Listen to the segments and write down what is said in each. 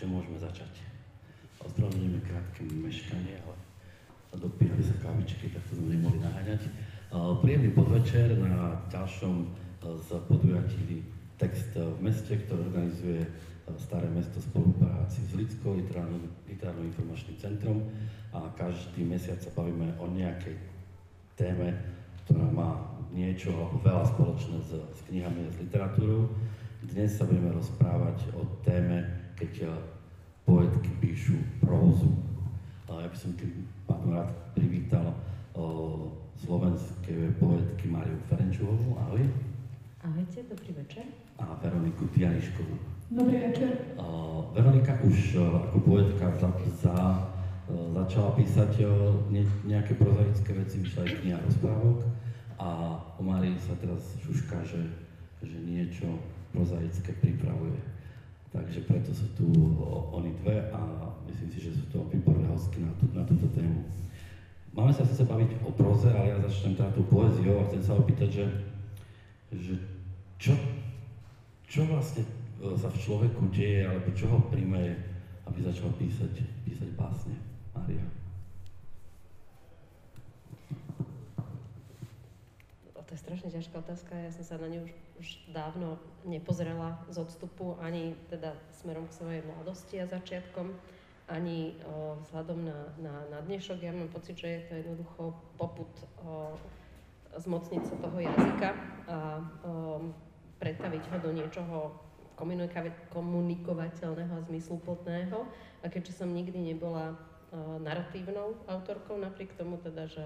Takže môžeme začať. Ospravedlňujeme krátke meškanie, ale dopíjali sa kávičky, tak to sme nemohli naháňať. Príjemný podvečer na ďalšom z podujatí Text v meste, ktoré organizuje Staré mesto spolupráci s Lidskou literárno-informačným centrom a každý mesiac sa bavíme o nejakej téme, ktorá má niečo veľa spoločné s, s knihami a s literatúrou. Dnes sa budeme rozprávať o téme, keď eh, poetky píšu prózu. Ja by som tým pádom rád privítal eh, slovenské poetky Máriu Ferenčovú. Ahoj. Ahojte, dobrý večer. A Veroniku Tianiškovú. Dobrý večer. Veronika už uh, ako poetka za, za, začala písať ne, nejaké prozaické veci, vyšla aj kniha rozprávok a o Márii sa teraz šuška, že, že niečo prozaické pripravuje. Takže preto sú tu oni dve a myslím si, že sú to výborné hostky na, tú, na túto tému. Máme sa sice baviť o proze, ale ja začnem teda tú poéziou a chcem sa opýtať, že, že čo, čo vlastne e, sa v človeku deje, alebo čo ho príjme, aby začal písať, písať básne. Mária. to je strašne ťažká otázka, ja som sa na ňu už, už dávno nepozrela z odstupu, ani teda smerom k svojej mladosti a začiatkom, ani o, vzhľadom na, na, na dnešok. Ja mám pocit, že je to jednoducho poput o, zmocniť sa toho jazyka a o, pretaviť ho do niečoho komunikovateľného a zmysluplného. A keďže som nikdy nebola o, narratívnou autorkou, napriek tomu teda, že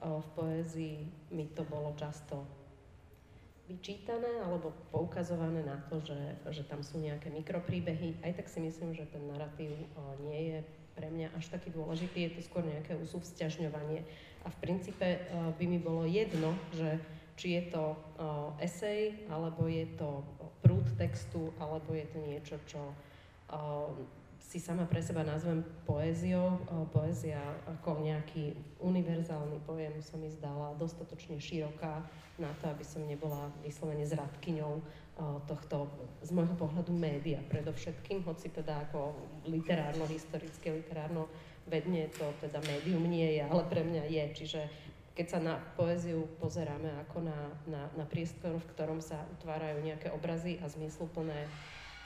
v poézii mi to bolo často vyčítané alebo poukazované na to, že, že tam sú nejaké mikropríbehy. Aj tak si myslím, že ten narratív nie je pre mňa až taký dôležitý, je to skôr nejaké usúvzťažňovanie. A v princípe by mi bolo jedno, že či je to esej, alebo je to prúd textu, alebo je to niečo, čo si sama pre seba nazvem poéziou. Poézia ako nejaký univerzálny pojem sa mi zdala dostatočne široká na to, aby som nebola vyslovene zradkyňou tohto, z môjho pohľadu, média predovšetkým, hoci teda ako literárno-historické, literárno-vedne to teda médium nie je, ale pre mňa je. Čiže keď sa na poéziu pozeráme ako na, na, na priestor, v ktorom sa utvárajú nejaké obrazy a zmysluplné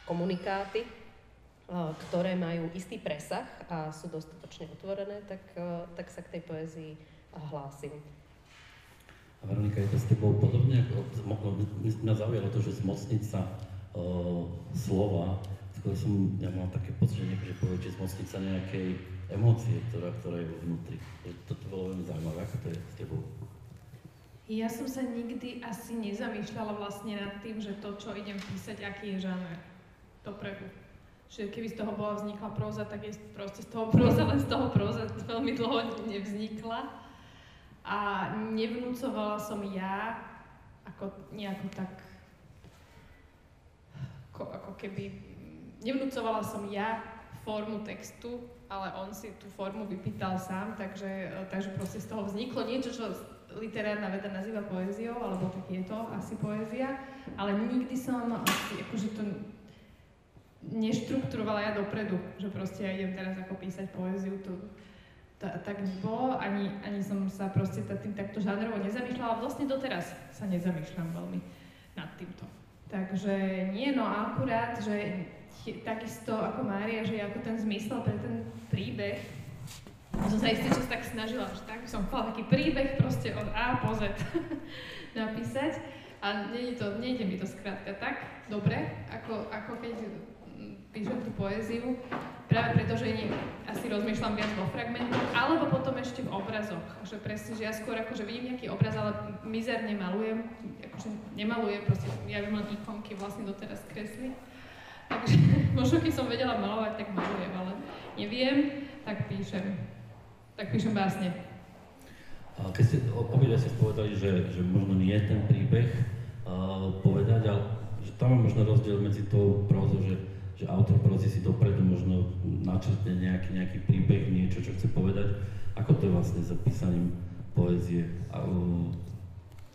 komunikáty, ktoré majú istý presah a sú dostatočne otvorené, tak, tak sa k tej poézii hlásim. A Veronika, je to s tebou podobne? Mňa zaujalo to, že zmocniť sa uh, slova, skôr som, ja mám také pocit, že niekto, že povie, že zmocniť sa nejakej emócie, ktorá, ktorá je vo vnútri. Toto bolo veľmi zaujímavé, ako to je s tebou? Ja som sa nikdy asi nezamýšľala vlastne nad tým, že to, čo idem písať, aký je žáner. Dopredu že keby z toho bola vznikla próza, tak je proste z toho próza, len z toho próza veľmi dlho nevznikla. A nevnúcovala som ja ako nejako tak, ako, ako keby, nevnúcovala som ja formu textu, ale on si tú formu vypýtal sám, takže, takže proste z toho vzniklo niečo, čo literárna veda nazýva poéziou, alebo tak je to asi poézia, ale nikdy som akože to neštrukturovala ja dopredu, že proste ja idem teraz ako písať poéziu, to, to tak nebolo, ani, ani som sa proste tým takto žánrovo nezamýšľala, vlastne doteraz sa nezamýšľam veľmi nad týmto. Takže nie, no akurát, že takisto ako Mária, že ako ten zmysel pre ten príbeh, som sa istý čas tak snažila, že tak som chcela taký príbeh proste od A po Z napísať. A nie, to, nejde mi to skrátka tak dobre, ako, ako keď píšem tú poéziu, práve preto, že nie, asi rozmýšľam viac vo fragmentoch, alebo potom ešte v obrazoch. Že presne, že ja skôr akože vidím nejaký obraz, ale mizerne malujem, akože nemalujem, proste ja viem len ikonky vlastne doteraz kresliť. Takže možno keď som vedela malovať, tak malujem, ale neviem, tak píšem. Tak píšem básne. Keď ste, obidva ste povedali, že, že možno nie je ten príbeh uh, povedať, ale že tam je možno rozdiel medzi tou prózou, že že autor proste si dopredu možno načrtne nejaký, nejaký príbeh, niečo, čo chce povedať. Ako to je vlastne za písaním poézie?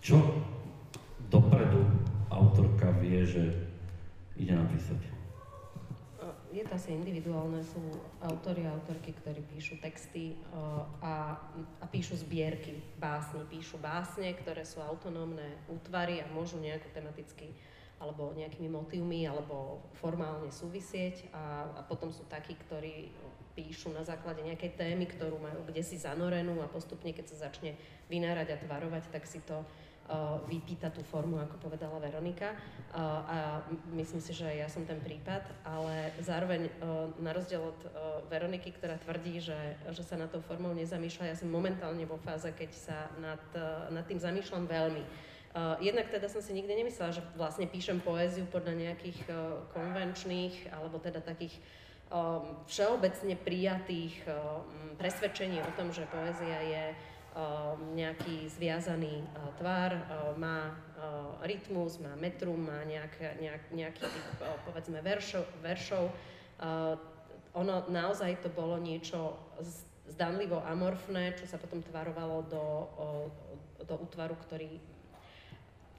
Čo dopredu autorka vie, že ide napísať? je to asi individuálne, sú autory a autorky, ktorí píšu texty uh, a, a píšu zbierky básni, píšu básne, ktoré sú autonómne útvary a môžu nejako tematicky alebo nejakými motívmi, alebo formálne súvisieť a, a potom sú takí, ktorí píšu na základe nejakej témy, ktorú majú kde si zanorenú a postupne, keď sa začne vynárať a tvarovať, tak si to uh, vypýta tú formu, ako povedala Veronika. Uh, a myslím si, že ja som ten prípad, ale zároveň uh, na rozdiel od Veroniky, ktorá tvrdí, že, že sa na tou formou nezamýšľa, ja som momentálne vo fáze, keď sa nad, nad tým zamýšľam veľmi. Uh, jednak teda som si nikdy nemyslela, že vlastne píšem poéziu podľa nejakých uh, konvenčných alebo teda takých um, všeobecne prijatých presvedčení o tom, že poézia je nejaký zviazaný tvar, má rytmus, má metrum, má nejak, nejak, nejaký typ, povedzme, veršov. veršov. Ono naozaj to bolo niečo zdanlivo amorfné, čo sa potom tvarovalo do, do útvaru, ktorý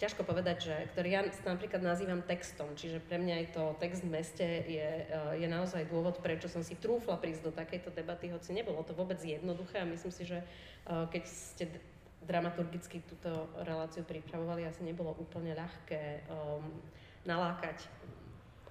ťažko povedať, že, ktorý ja napríklad nazývam textom, čiže pre mňa aj to text v meste je, eh, je naozaj dôvod, prečo som si trúfla prísť do takejto debaty, hoci nebolo to vôbec jednoduché a myslím si, že eh, keď ste dramaturgicky túto reláciu pripravovali, asi nebolo úplne ľahké um, nalákať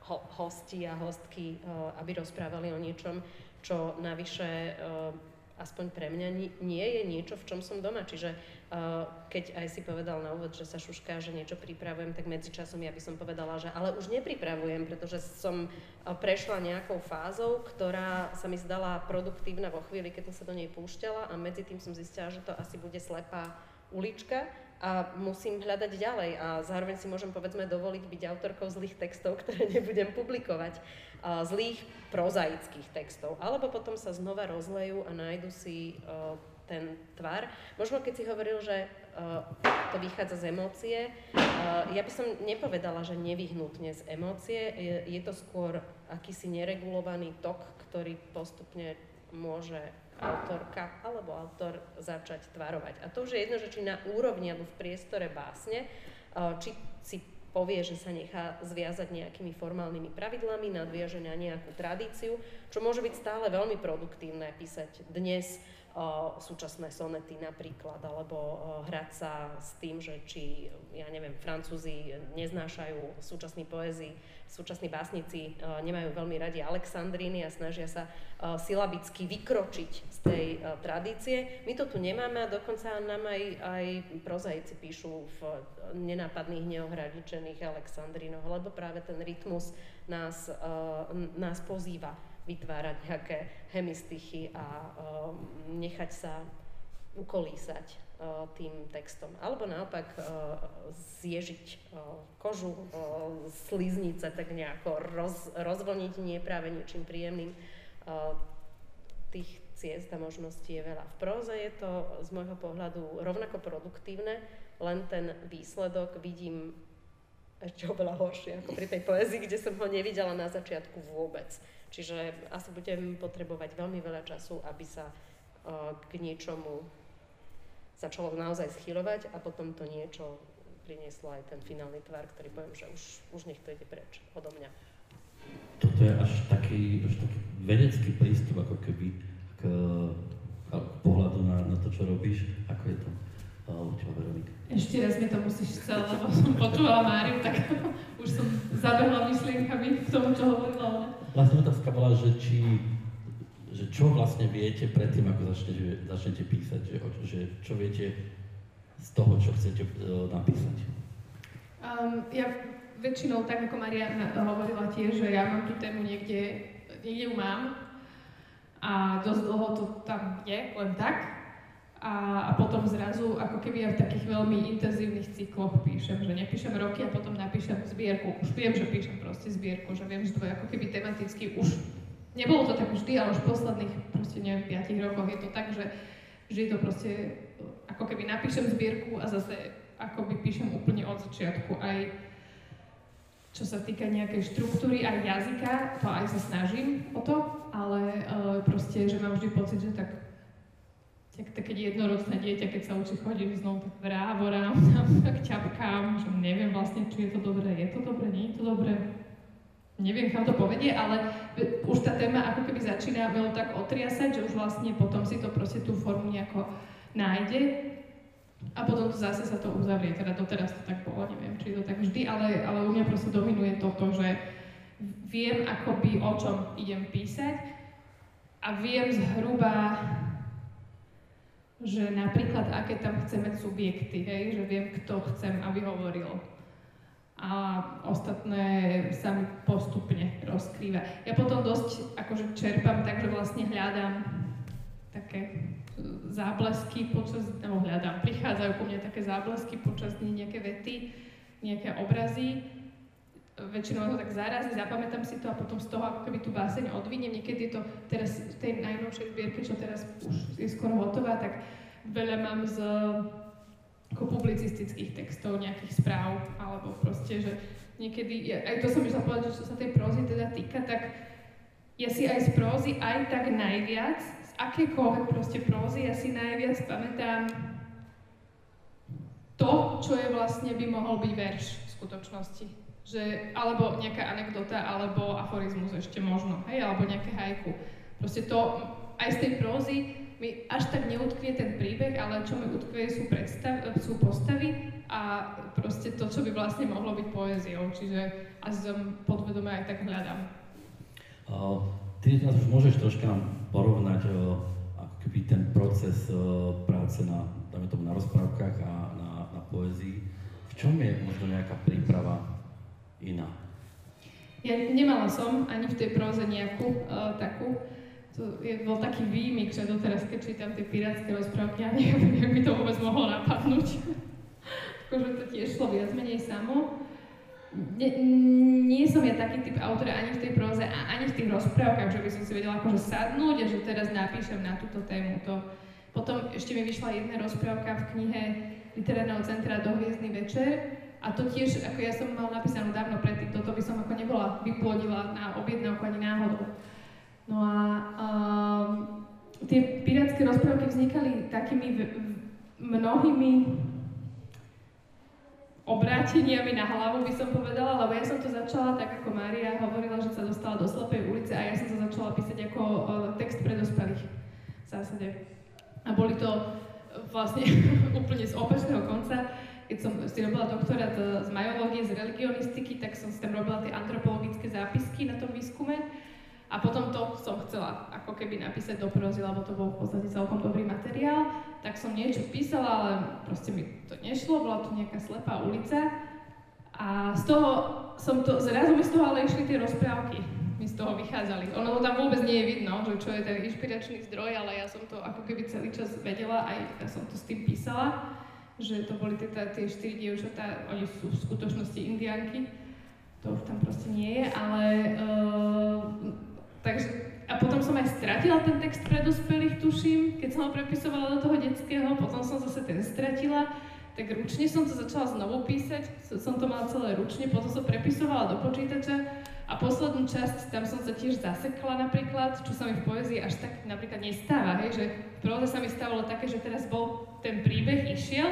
ho, hosti a hostky, uh, aby rozprávali o niečom, čo navyše uh, aspoň pre mňa nie je niečo, v čom som doma. Čiže uh, keď aj si povedal na úvod, že sa šušká, že niečo pripravujem, tak medzičasom ja by som povedala, že ale už nepripravujem, pretože som uh, prešla nejakou fázou, ktorá sa mi zdala produktívna vo chvíli, keď som sa do nej púšťala a medzi tým som zistila, že to asi bude slepá ulička a musím hľadať ďalej a zároveň si môžem povedzme dovoliť byť autorkou zlých textov, ktoré nebudem publikovať, a zlých prozaických textov. Alebo potom sa znova rozlejú a nájdu si uh, ten tvar. Možno keď si hovoril, že uh, to vychádza z emócie, uh, ja by som nepovedala, že nevyhnutne z emócie, je, je to skôr akýsi neregulovaný tok, ktorý postupne môže autorka alebo autor začať tvarovať. A to už je jedno, že či na úrovni alebo v priestore básne, či si povie, že sa nechá zviazať nejakými formálnymi pravidlami, nadviaže na nejakú tradíciu, čo môže byť stále veľmi produktívne písať dnes o, súčasné sonety napríklad, alebo o, hrať sa s tým, že či, ja neviem, Francúzi neznášajú súčasný poézii, súčasní básnici uh, nemajú veľmi radi Alexandríny a snažia sa uh, silabicky vykročiť z tej uh, tradície. My to tu nemáme a dokonca nám aj, aj prozaici píšu v nenápadných, neohraničených Alexandrínoch, lebo práve ten rytmus nás, nás pozýva vytvárať nejaké hemistichy a nechať sa ukolísať tým textom. Alebo naopak zježiť kožu, sliznice tak nejako roz, rozvlniť nie práve niečím príjemným. Tých ciest a možností je veľa. V próze je to z môjho pohľadu rovnako produktívne, len ten výsledok vidím ešte oveľa horšie ako pri tej poezii, kde som ho nevidela na začiatku vôbec. Čiže asi budem potrebovať veľmi veľa času, aby sa k niečomu začalo naozaj schylovať a potom to niečo prinieslo aj ten finálny tvar, ktorý poviem, že už, už nech to ide preč odo mňa. Toto je až taký, až taký vedecký prístup ako keby k, k pohľadu na, na to, čo robíš. Ako je to u teba, Veronika? Ešte raz mi to musíš chcel, lebo som počúvala Máriu, tak už som zabehla myšlienkami k tomu, čo hovorila ona. Vlastne otázka bola, že či že čo vlastne viete predtým, ako začnete, začnete písať, že, že čo viete z toho, čo chcete uh, napísať? Um, ja väčšinou, tak ako Maria hovorila tiež, že ja mám tú tému niekde, niekde ju mám a dosť dlho to tam je, len tak. A, a potom zrazu, ako keby ja v takých veľmi intenzívnych cykloch píšem, že nepíšem roky a potom napíšem zbierku. Už viem, že píšem proste zbierku, že viem, že to je ako keby tematicky už Nebolo to tak vždy, ale už posledných, proste neviem, 5 rokoch je to tak, že, je to proste, ako keby napíšem zbierku a zase ako by píšem úplne od začiatku. Aj čo sa týka nejakej štruktúry, aj jazyka, to aj sa snažím o to, ale uh, proste, že mám vždy pocit, že tak tak, tak keď jednoročné dieťa, keď sa učí chodiť znovu, tak vrávorám, tak ťapkám, že neviem vlastne, či je to dobré, je to dobré, nie je to dobré. Neviem, kam to povedie, ale už tá téma ako keby začína veľmi tak otriasať, že už vlastne potom si to proste tú formu nejako nájde a potom to zase sa to uzavrie. Teda doteraz to tak bolo, neviem, či to tak vždy, ale, ale u mňa proste dominuje toto, že viem akoby o čom idem písať a viem zhruba že napríklad aké tam chceme subjekty, hej, že viem, kto chcem, aby hovoril a ostatné sa mi postupne rozkrýva. Ja potom dosť akože čerpám tak, že vlastne hľadám také záblesky počas, nebo hľadám, prichádzajú ku mne také záblesky počas dní, nejaké vety, nejaké obrazy. Väčšinou to tak zarazí, zapamätám si to a potom z toho ako keby tú báseň odviniem. Niekedy je to teraz v tej najnovšej zbierke, čo teraz už je skoro hotová, tak veľa mám z ako publicistických textov, nejakých správ, alebo proste, že niekedy, ja, aj to som išla povedať, že čo sa tej prózy teda týka, tak ja si aj z prózy aj tak najviac, z akékoľvek proste prózy, ja si najviac pamätám to, čo je vlastne by mohol byť verš v skutočnosti. Že, alebo nejaká anekdota, alebo aforizmus ešte možno, hej, alebo nejaké hajku. Proste to, aj z tej prózy mi až tak neutkvie ten príbeh, ale čo mi utkvie sú, predstav, sú postavy a proste to, čo by vlastne mohlo byť poéziou. Čiže až podvedome aj tak hľadám. Uh, ty nás už môžeš troška porovnať uh, ako keby ten proces uh, práce na, tomu, na rozprávkach a na, na poézii. V čom je možno nejaká príprava iná? Ja nemala som ani v tej próze nejakú uh, takú to je, bol taký výmyk, že doteraz, keď čítam tie pirátske rozprávky, ja neviem, jak by to vôbec mohlo napadnúť. akože to tiež šlo viac menej samo. Nie, nie som ja taký typ autora ani v tej próze a ani v tých rozprávkach, že by som si vedela akože sadnúť a že teraz napíšem na túto tému. To. Potom ešte mi vyšla jedna rozprávka v knihe Literárneho centra Do hviezdny večer, a to tiež, ako ja som mal napísanú dávno predtým, toto by som ako nebola vyplodila na objednávku ani náhodou. No a um, tie pirátske rozprávky vznikali takými v, v, mnohými obráteniami na hlavu, by som povedala, lebo ja som to začala tak, ako Mária hovorila, že sa dostala do slepej ulice a ja som sa začala písať ako uh, text pre dospelých v zásade. A boli to vlastne úplne z opačného konca. Keď som si robila doktorát z majológie, z religionistiky, tak som si tam robila tie antropologické zápisky na tom výskume. A potom to som chcela ako keby napísať do prozy, lebo to bol v podstate celkom dobrý materiál. Tak som niečo písala, ale proste mi to nešlo, bola to nejaká slepá ulica. A z toho som to, zrazu mi z toho ale išli tie rozprávky, mi z toho vychádzali. Ono to tam vôbec nie je vidno, že čo je ten inšpiračný zdroj, ale ja som to ako keby celý čas vedela, aj ja som to s tým písala, že to boli teda tie štyri dievčatá, oni sú v skutočnosti indianky, to už tam proste nie je, ale uh, Takže, a potom som aj stratila ten text pre dospelých, tuším, keď som ho prepisovala do toho detského, potom som zase ten stratila, tak ručne som to začala znovu písať, som to mala celé ručne, potom som prepisovala do počítača a poslednú časť, tam som sa tiež zasekla napríklad, čo sa mi v poezii až tak napríklad nestáva, hej, že v próze sa mi stávalo také, že teraz bol ten príbeh, išiel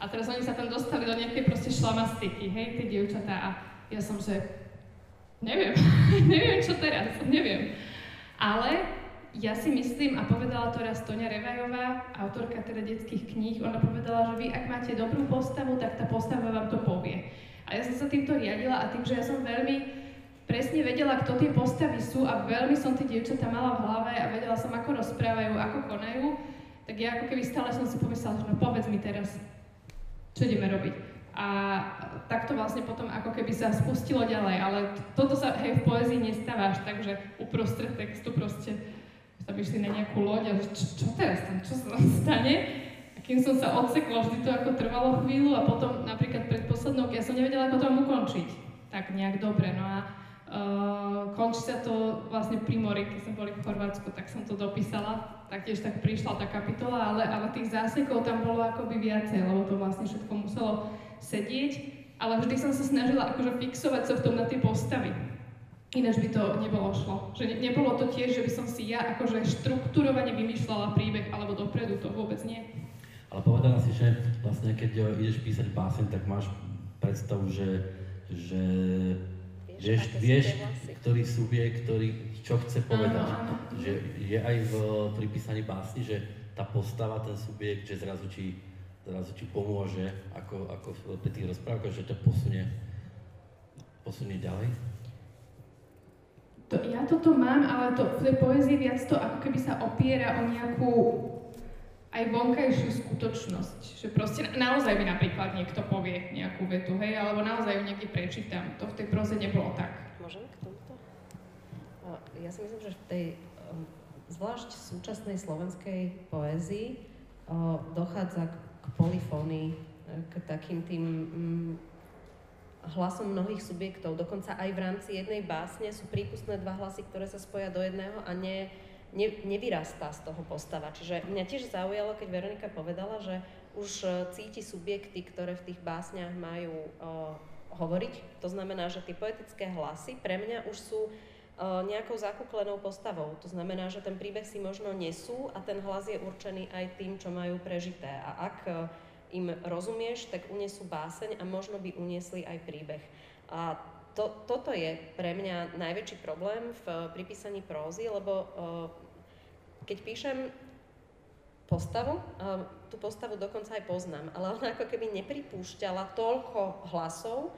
a teraz oni sa tam dostali do nejakej proste šlamastiky, hej, tie dievčatá a ja som, že Neviem, neviem čo teraz, neviem. Ale ja si myslím, a povedala to raz Toňa Revajová, autorka teda detských kníh, ona povedala, že vy ak máte dobrú postavu, tak tá postava vám to povie. A ja som sa týmto riadila a tým, že ja som veľmi presne vedela, kto tie postavy sú a veľmi som tie dievčatá mala v hlave a vedela som, ako rozprávajú, ako konajú, tak ja ako keby stále som si pomyslela, že no povedz mi teraz, čo ideme robiť. A takto vlastne potom ako keby sa spustilo ďalej, ale toto sa hej, v poezii nestáva až tak, že uprostred textu proste sa vyšli na nejakú loď a čo, čo teraz tam, čo sa tam stane? A kým som sa odsekla, vždy to ako trvalo chvíľu a potom napríklad pred poslednou, ja som nevedela, ako to ukončiť. Tak nejak dobre, no a uh, končí sa to vlastne pri mori, keď sme boli v Chorvátsku, tak som to dopísala taktiež tak prišla tá kapitola, ale, ale tých zásekov tam bolo akoby viacej, lebo to vlastne všetko muselo sedieť, ale vždy som sa snažila akože fixovať sa v tom na tie postavy. Ináč by to nebolo šlo. Že ne, nebolo to tiež, že by som si ja akože štruktúrovane vymýšľala príbeh alebo dopredu, to vôbec nie. Ale povedala si, že vlastne keď eh, ideš písať báseň, tak máš predstavu, že, že vieš, vieš, vieš ktorý subjekt, ktorý čo chce povedať. Áno, áno. Že je aj v, pri písaní básni, že tá postava, ten subjekt, že zrazu ti, zrazu ti pomôže, ako, ako pri tých rozprávkach, že ťa posunie, posunie ďalej. To, ja toto mám, ale to, v tej poézii viac to ako keby sa opiera o nejakú aj vonkajšiu skutočnosť. Že proste naozaj mi napríklad niekto povie nejakú vetu, hej, alebo naozaj ju niekde prečítam. To v tej proze nebolo tak. Môžem k tomuto? Ja si myslím, že v tej zvlášť v súčasnej slovenskej poézii dochádza k polifónii, k takým tým mm, hlasom mnohých subjektov. Dokonca aj v rámci jednej básne sú prípustné dva hlasy, ktoré sa spoja do jedného a nie, ne, nevyrastá z toho postava. Čiže mňa tiež zaujalo, keď Veronika povedala, že už e, cíti subjekty, ktoré v tých básniach majú uh, hovoriť. To znamená, že tie poetické hlasy pre mňa už sú nejakou zakuklenou postavou. To znamená, že ten príbeh si možno nesú a ten hlas je určený aj tým, čo majú prežité. A ak uh, im rozumieš, tak unesú báseň a možno by uniesli aj príbeh. A to, toto je pre mňa najväčší problém v pripísaní prózy, lebo keď píšem postavu, tú postavu dokonca aj poznám, ale ona ako keby nepripúšťala toľko hlasov,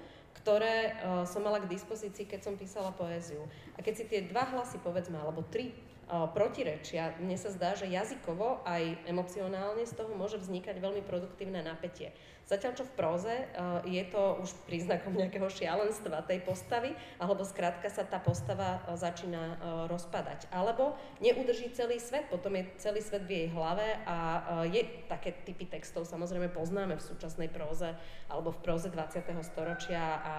ktoré uh, som mala k dispozícii, keď som písala poéziu. A keď si tie dva hlasy, povedzme, alebo tri uh, protirečia, mne sa zdá, že jazykovo aj emocionálne z toho môže vznikať veľmi produktívne napätie. Zatiaľ, čo v próze uh, je to už príznakom nejakého šialenstva tej postavy, alebo skrátka sa tá postava uh, začína uh, rozpadať. Alebo neudrží celý svet, potom je celý svet v jej hlave a je také typy textov, samozrejme poznáme v súčasnej próze alebo v próze 20. storočia a,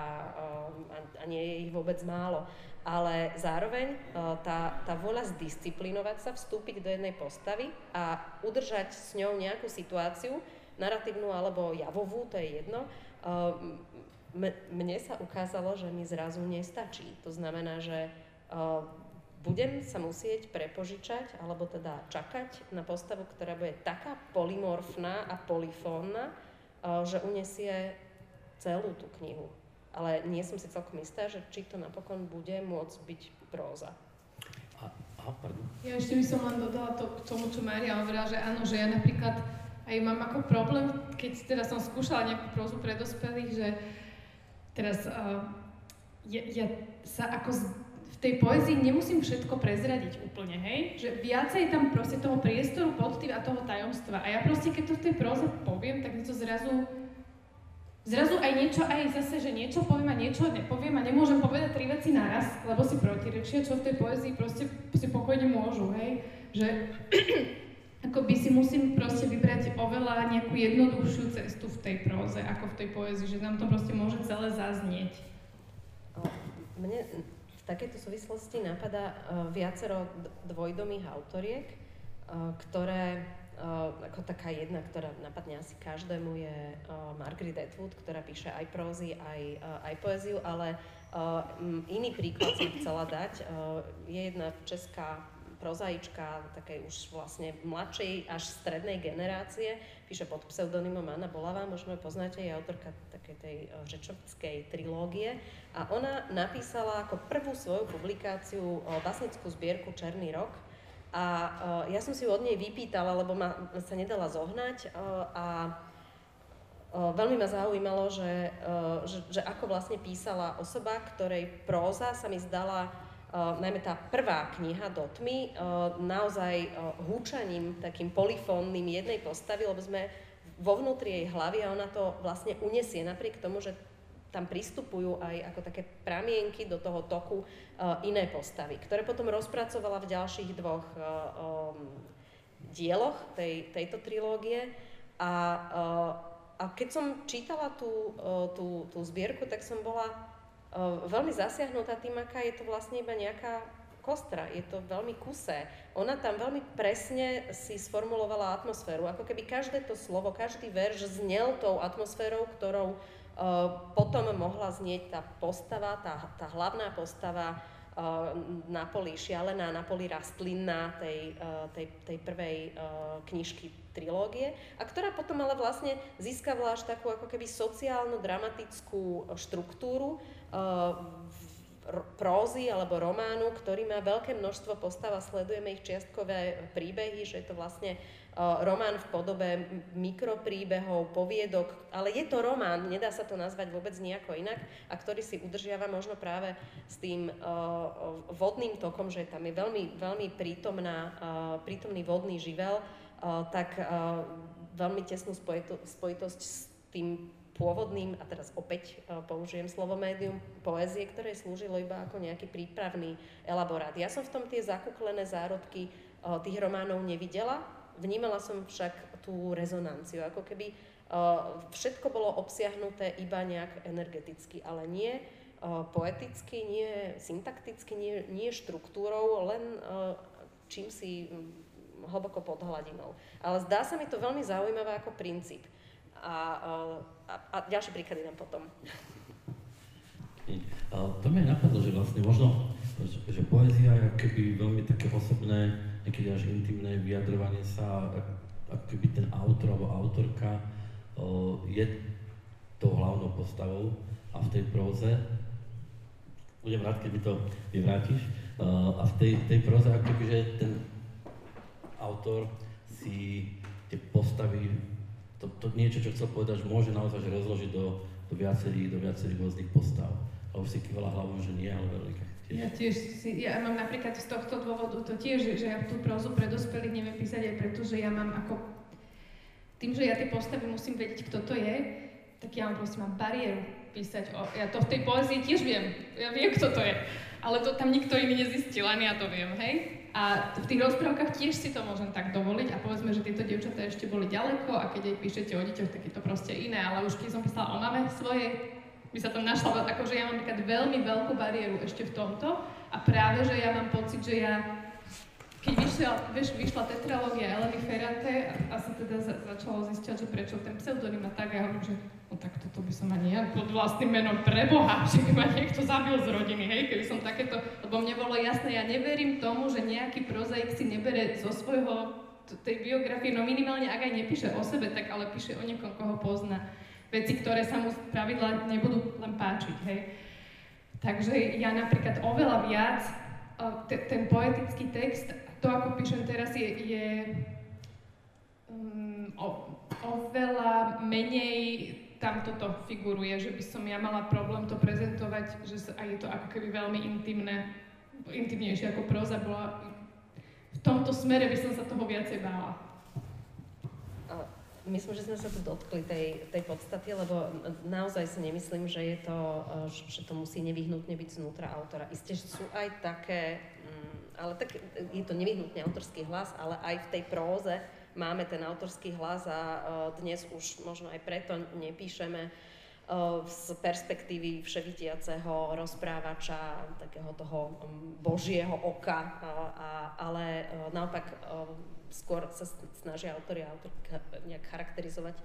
a nie je ich vôbec málo. Ale zároveň tá, tá vôľa zdisciplinovať sa, vstúpiť do jednej postavy a udržať s ňou nejakú situáciu, narratívnu alebo javovú, to je jedno, mne sa ukázalo, že mi zrazu nestačí. To znamená, že budem sa musieť prepožičať, alebo teda čakať na postavu, ktorá bude taká polymorfná a polifónna, že unesie celú tú knihu. Ale nie som si celkom istá, že či to napokon bude môcť byť próza. Aha, pardon. Ja ešte by som len dodala to k tomu, čo Maria hovorila, že áno, že ja napríklad aj mám ako problém, keď teda som skúšala nejakú prózu pre dospelých, že teraz uh, ja, ja sa ako z, v tej poezii nemusím všetko prezradiť úplne, hej? Že viacej tam proste toho priestoru, podtým a toho tajomstva. A ja proste, keď to v tej próze poviem, tak mi to zrazu Zrazu aj niečo, aj zase, že niečo poviem a niečo nepoviem a nemôžem povedať tri veci naraz, lebo si protirečia, čo v tej poezii proste si pokojne môžu, hej? Že ako by si musím proste vybrať oveľa nejakú jednoduchšiu cestu v tej próze, ako v tej poezii, že nám to proste môže celé zaznieť. Mne v takejto súvislosti napadá viacero dvojdomých autoriek, ktoré ako taká jedna, ktorá napadne asi každému, je Margaret Atwood, ktorá píše aj prózy, aj, aj poéziu, ale iný príklad som chcela dať. Je jedna česká prozaička takej už vlastne mladšej až strednej generácie, píše pod pseudonymom Anna Bolavá, možno ju poznáte, je autorka takej tej řečovskej eh, trilógie. A ona napísala ako prvú svoju publikáciu eh, básnickú zbierku Černý rok. A uh, ja som si ju od nej vypýtala, lebo ma sa nedala zohnať a veľmi ma zaujímalo, že, že, že ako vlastne písala osoba, ktorej próza sa mi zdala Uh, najmä tá prvá kniha do tmy, uh, naozaj uh, húčaním takým polifónnym jednej postavy, lebo sme vo vnútri jej hlavy a ona to vlastne unesie, napriek tomu, že tam pristupujú aj ako také pramienky do toho toku iné postavy, ktoré potom rozpracovala v ďalších dvoch dieloch tej, tejto trilógie. A, a keď som čítala tú, tú, tú zbierku, tak som bola veľmi zasiahnutá tým, aká je to vlastne iba nejaká kostra, je to veľmi kusé. Ona tam veľmi presne si sformulovala atmosféru, ako keby každé to slovo, každý verš znel tou atmosférou, ktorou uh, potom mohla znieť tá postava, tá, tá hlavná postava na poli šialená, na poli rastlinná tej, uh, tej, tej prvej uh, knižky trilógie a ktorá potom ale vlastne získavala až takú ako keby sociálno-dramatickú štruktúru, uh, prózy alebo románu, ktorý má veľké množstvo postav a sledujeme ich čiastkové príbehy, že je to vlastne román v podobe mikropríbehov, poviedok, ale je to román, nedá sa to nazvať vôbec nejako inak a ktorý si udržiava možno práve s tým vodným tokom, že tam je veľmi, veľmi prítomná, prítomný vodný živel, tak veľmi tesnú spojitosť s tým pôvodným, a teraz opäť použijem slovo médium, poézie, ktoré slúžilo iba ako nejaký prípravný elaborát. Ja som v tom tie zakuklené zárodky tých románov nevidela, Vnímala som však tú rezonanciu, ako keby uh, všetko bolo obsiahnuté iba nejak energeticky, ale nie poeticky, nie syntakticky, nie, nie štruktúrou, len čím si hlboko pod hladinou. Ale zdá sa mi to veľmi zaujímavé ako princíp. A, a, a ďalšie príklady nám potom. To mi napadlo, že vlastne možno, že poézia je keby veľmi také osobné niekedy až intimné vyjadrovanie sa, ako keby ten autor alebo autorka je tou hlavnou postavou a v tej próze, budem rád, keď mi to vyvrátiš, a v tej, tej próze ako keby, že ten autor si tie postavy, to, to niečo, čo chcel povedať, že môže naozaj že rozložiť do, do viacerých, do viacerých rôznych postav. A už si kývala hlavou, že nie, ale veľmi ja tiež si, ja mám napríklad z tohto dôvodu to tiež, že ja tú prózu pre dospelých neviem písať aj preto, že ja mám ako, tým, že ja tie postavy musím vedieť, kto to je, tak ja mám proste mám bariéru písať o, ja to v tej poezii tiež viem, ja viem, kto to je, ale to tam nikto iný nezistil, ani ja to viem, hej? A v tých rozprávkach tiež si to môžem tak dovoliť a povedzme, že tieto dievčatá ešte boli ďaleko a keď jej píšete o deťoch, tak je to proste iné, ale už keď som písala o mame svojej, by sa tam našla, akože ja mám napríklad veľmi veľkú bariéru ešte v tomto a práve, že ja mám pocit, že ja keď vyšla, vieš, vyšla tetralógia Eleny Ferrante a, a sa teda za, začalo zistiať, že prečo ten pseudonym a tak, a ja hovorím, že no tak toto by som ani ja pod vlastným menom preboha, že ma niekto zabil z rodiny, hej, keby som takéto, lebo mne bolo jasné, ja neverím tomu, že nejaký prozaik si nebere zo svojho tej biografie, no minimálne ak aj nepíše o sebe, tak ale píše o niekom, koho pozná veci, ktoré sa mu pravidla nebudú len páčiť, hej. Takže ja napríklad oveľa viac, ten poetický text, to ako píšem teraz je, je um, o, oveľa menej tam toto figuruje, že by som ja mala problém to prezentovať, že sa, a je to ako keby veľmi intimné, intimnejšie ako proza bola. V tomto smere by som sa toho viacej bála. Myslím, že sme sa tu dotkli tej, tej podstaty, lebo naozaj si nemyslím, že, je to, e, že to musí nevyhnutne byť znútra autora. Isté, že sú aj také, mm, ale tak je to nevyhnutne autorský hlas, ale aj v tej próze máme ten autorský hlas a e, dnes už možno aj preto nepíšeme e, z perspektívy vševidiaceho rozprávača, takého toho božieho oka, ale naopak skôr sa snažia autori a autorky nejak charakterizovať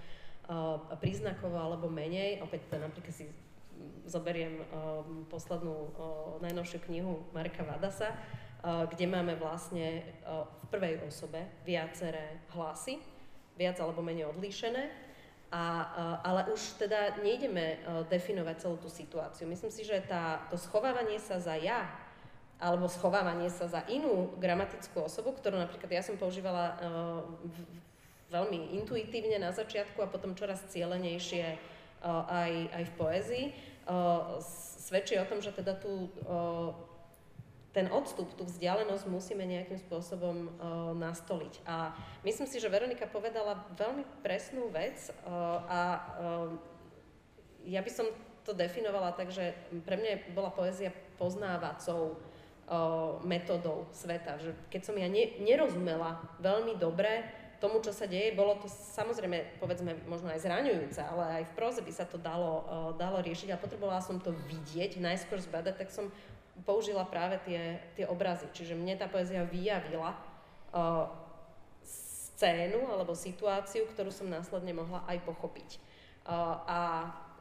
príznakovo alebo menej. Opäť to napríklad si zoberiem poslednú najnovšiu knihu Marka Vadasa, kde máme vlastne uh, v prvej osobe viaceré hlasy, viac alebo menej odlíšené, a, uh, ale už teda nejdeme definovať celú tú situáciu. Myslím si, že tá, to schovávanie sa za ja alebo schovávanie sa za inú gramatickú osobu, ktorú napríklad ja som používala uh, veľmi intuitívne na začiatku a potom čoraz cieľenejšie uh, aj, aj v poézii, svedčí o tom, že teda tu ten odstup, tú vzdialenosť musíme nejakým spôsobom uh, nastoliť. A myslím si, že Veronika povedala veľmi presnú vec uh, a uh, ja by som to definovala tak, že pre mňa bola poézia poznávacou metodou sveta. Že keď som ja ne, nerozumela veľmi dobre tomu, čo sa deje, bolo to samozrejme, povedzme, možno aj zraňujúce, ale aj v próze by sa to dalo, dalo riešiť a potrebovala som to vidieť, najskôr zbadať, tak som použila práve tie, tie obrazy. Čiže mne tá poézia vyjavila uh, scénu alebo situáciu, ktorú som následne mohla aj pochopiť. Uh, a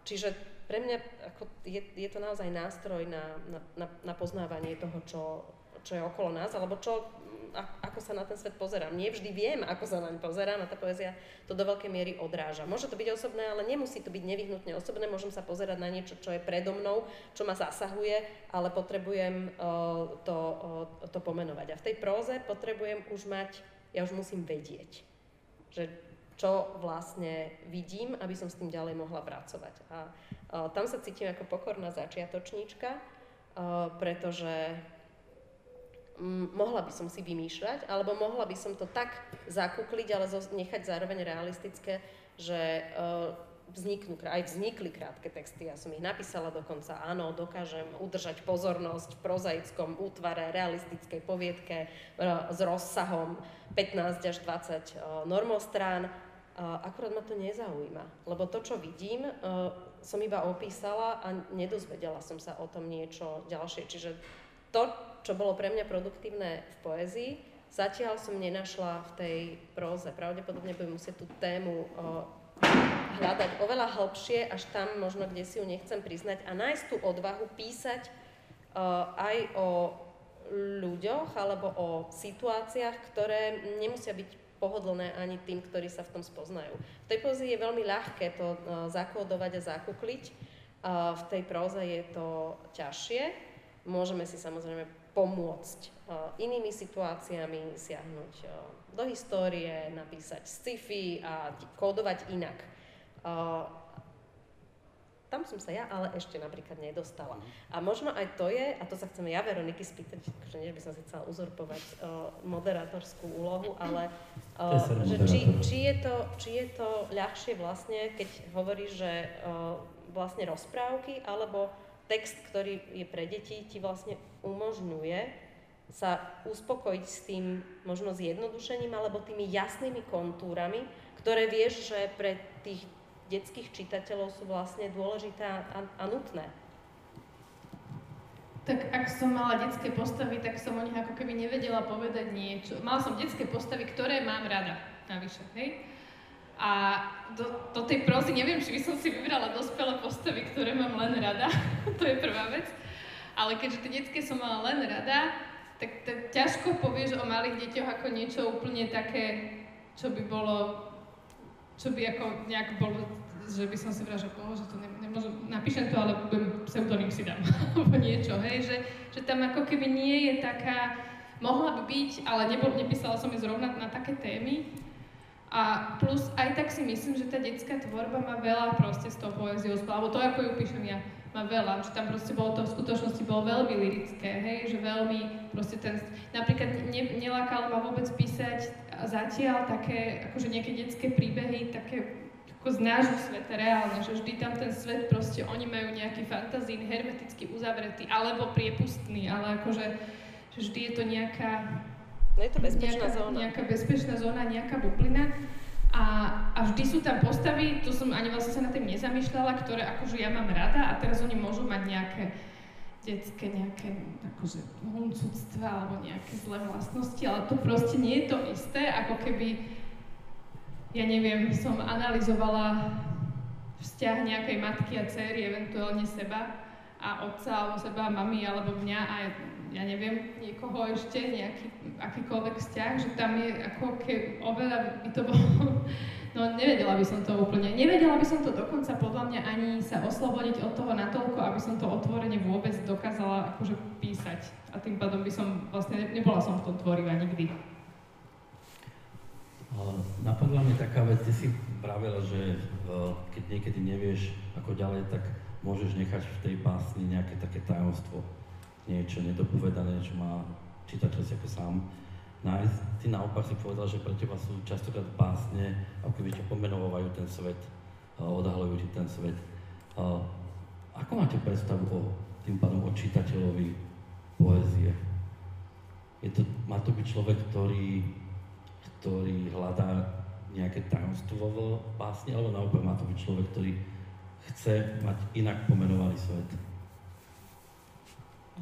čiže pre mňa ako je, je to naozaj nástroj na, na, na, poznávanie toho, čo, čo je okolo nás, alebo čo, ako sa na ten svet pozerám. Nie vždy viem, ako sa naň pozerám a tá poézia to do veľkej miery odráža. Môže to byť osobné, ale nemusí to byť nevyhnutne osobné. Môžem sa pozerať na niečo, čo je predo mnou, čo ma zasahuje, ale potrebujem uh, to, uh, to pomenovať. A v tej próze potrebujem už mať, ja už musím vedieť, že čo vlastne vidím, aby som s tým ďalej mohla pracovať. A uh, tam sa cítim ako pokorná začiatočníčka, pretože mohla by som si vymýšľať, alebo mohla by som to tak zakúkliť, ale nechať zároveň realistické, že uh, vzniknú, aj vznikli krátke texty, ja som ich napísala dokonca, áno, dokážem udržať pozornosť v prozaickom útvare, realistickej poviedke s rozsahom 15 až 20 normostrán, akurát ma to nezaujíma, lebo to, čo vidím, e, som iba opísala a nedozvedela som sa o tom niečo ďalšie. Čiže to, čo bolo pre mňa produktívne v poézii, zatiaľ som nenašla v tej próze. Pravdepodobne budem musieť tú tému e, hľadať oveľa hlbšie, až tam možno, kde si ju nechcem priznať a nájsť tú odvahu písať e, aj o ľuďoch alebo o situáciách, ktoré nemusia byť pohodlné ani tým, ktorí sa v tom spoznajú. V tej poezii je veľmi ľahké to uh, zakódovať a zakukliť, uh, v tej próze je to ťažšie. Môžeme si samozrejme pomôcť uh, inými situáciami, siahnuť uh, do histórie, napísať sci-fi a kódovať inak. Uh, tam som sa ja ale ešte napríklad nedostala. A možno aj to je, a to sa chcem ja Veroniky spýtať, že nie by som si chcela uzurpovať moderátorskú úlohu, ale že či, či, je to, či je to ľahšie vlastne, keď hovoríš, že vlastne rozprávky, alebo text, ktorý je pre deti, ti vlastne umožňuje sa uspokojiť s tým možno zjednodušením alebo tými jasnými kontúrami, ktoré vieš, že pre tých detských čitateľov sú vlastne dôležité a, a nutné. Tak ak som mala detské postavy, tak som o nich ako keby nevedela povedať niečo. Mala som detské postavy, ktoré mám rada, navyše, hej? A do, do tej prózy neviem, či by som si vybrala dospelé postavy, ktoré mám len rada. to je prvá vec. Ale keďže tie detské som mala len rada, tak, tak ťažko povieš o malých deťoch ako niečo úplne také, čo by bolo čo by ako nejak bolo, že by som si že že to ne, nemôžem, napíšem to, ale budem, pseudonym si dám, alebo niečo, hej, že, že tam ako keby nie je taká, mohla by byť, ale nebol, nepísala som ju zrovna na také témy, a plus aj tak si myslím, že tá detská tvorba má veľa proste s tou poéziou alebo to, ako ju píšem ja, má veľa, že tam proste bolo to v skutočnosti bolo veľmi lirické, hej, že veľmi proste ten, napríklad ne, nelákalo ma vôbec písať zatiaľ také, akože nejaké detské príbehy, také ako z nášho sveta reálne, že vždy tam ten svet proste, oni majú nejaký fantazín hermeticky uzavretý, alebo priepustný, ale akože že vždy je to nejaká... No je to bezpečná nejaká, zóna. Nejaká bezpečná zóna, nejaká bublina. A, a vždy sú tam postavy, to som ani vlastne sa na tým nezamýšľala, ktoré akože ja mám rada a teraz oni môžu mať nejaké detské nejaké akože huncúctva alebo nejaké zlé vlastnosti, ale to proste nie je to isté, ako keby, ja neviem, som analyzovala vzťah nejakej matky a céry, eventuálne seba a otca alebo seba, mami alebo mňa a ja neviem, niekoho ešte, nejaký akýkoľvek vzťah, že tam je ako keby oveľa by to bolo No nevedela by som to úplne. Nevedela by som to dokonca podľa mňa ani sa oslobodiť od toho natoľko, aby som to otvorene vôbec dokázala akože písať. A tým pádom by som vlastne, nebola som v tom tvorivá nikdy. Napadla mi taká vec, ty si pravila, že keď niekedy nevieš ako ďalej, tak môžeš nechať v tej básni nejaké také tajomstvo, niečo nedopovedané, čo má čitateľ si ako sám nájsť. Ty naopak si povedal, že pre teba sú častokrát básne, ako keby ti pomenovajú ten svet, odhalujú ti ten svet. Ako máte predstavu o tým pádom o čitateľovi poézie? Je to, má to byť človek, ktorý, ktorý hľadá nejaké tajomstvo v básni, alebo naopak má to byť človek, ktorý chce mať inak pomenovaný svet?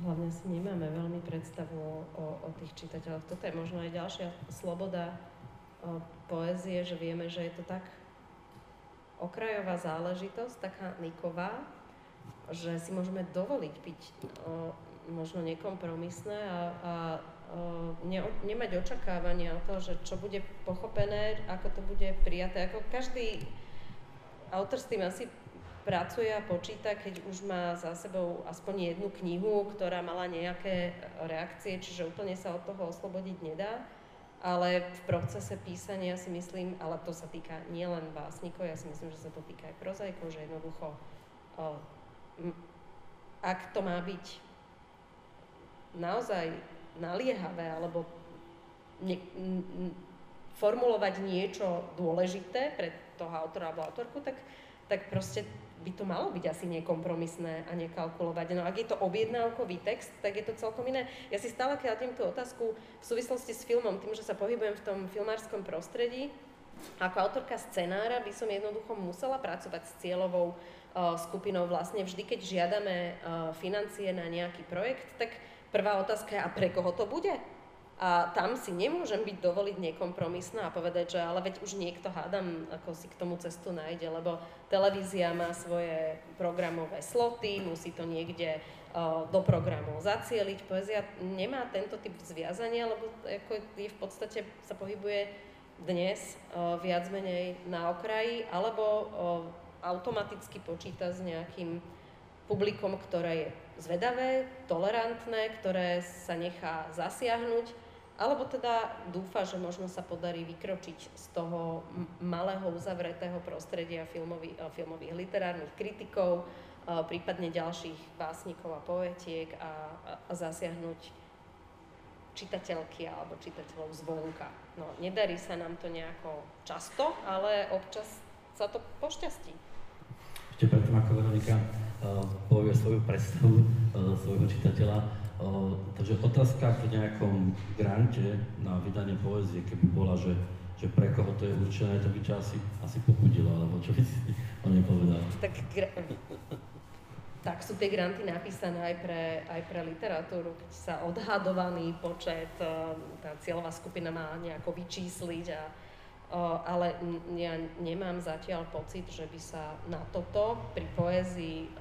hlavne si nemáme veľmi predstavu o, o, tých čitateľoch. Toto je možno aj ďalšia sloboda o, poézie, že vieme, že je to tak okrajová záležitosť, taká niková, že si môžeme dovoliť byť o, možno nekompromisné a, a ne, nemať očakávania o to, že čo bude pochopené, ako to bude prijaté. Ako každý autor s tým asi pracuje a počíta, keď už má za sebou aspoň jednu knihu, ktorá mala nejaké reakcie, čiže úplne sa od toho oslobodiť nedá. Ale v procese písania si myslím, ale to sa týka nielen básnikov, ja si myslím, že sa to týka aj prozaikov, že jednoducho, ak to má byť naozaj naliehavé, alebo ne, formulovať niečo dôležité pre toho autora alebo autorku, tak, tak proste by to malo byť asi nekompromisné a nekalkulovať. No ak je to objednávkový text, tak je to celkom iné. Ja si stále kladiem tú otázku v súvislosti s filmom, tým, že sa pohybujem v tom filmárskom prostredí, ako autorka scenára by som jednoducho musela pracovať s cieľovou uh, skupinou. Vlastne vždy, keď žiadame uh, financie na nejaký projekt, tak prvá otázka je, a pre koho to bude? A tam si nemôžem byť dovoliť nekompromisná a povedať, že ale veď už niekto hádam, ako si k tomu cestu nájde, lebo televízia má svoje programové sloty, musí to niekde do programu zacieliť. Poezia nemá tento typ zviazania, lebo ako je v podstate sa pohybuje dnes viac menej na okraji, alebo automaticky počíta s nejakým publikom, ktoré je zvedavé, tolerantné, ktoré sa nechá zasiahnuť alebo teda dúfa, že možno sa podarí vykročiť z toho malého uzavretého prostredia filmový, filmových literárnych kritikov, prípadne ďalších básnikov a poetiek a, a, zasiahnuť čitateľky alebo čitateľov zvonka. No, nedarí sa nám to nejako často, ale občas sa to pošťastí. Ešte predtým, ako Veronika uh, povie svoju predstavu svojho čitateľa, takže otázka v nejakom grante na vydanie poezie, keby bola, že, že pre koho to je určené, to by ťa asi, asi popudilo, alebo čo by si o nej povedal? Tak, gra- tak sú tie granty napísané aj pre, aj pre literatúru, keď sa odhadovaný počet, e, tá cieľová skupina má nejako vyčísliť a ale ja nemám zatiaľ pocit, že by sa na toto pri poézii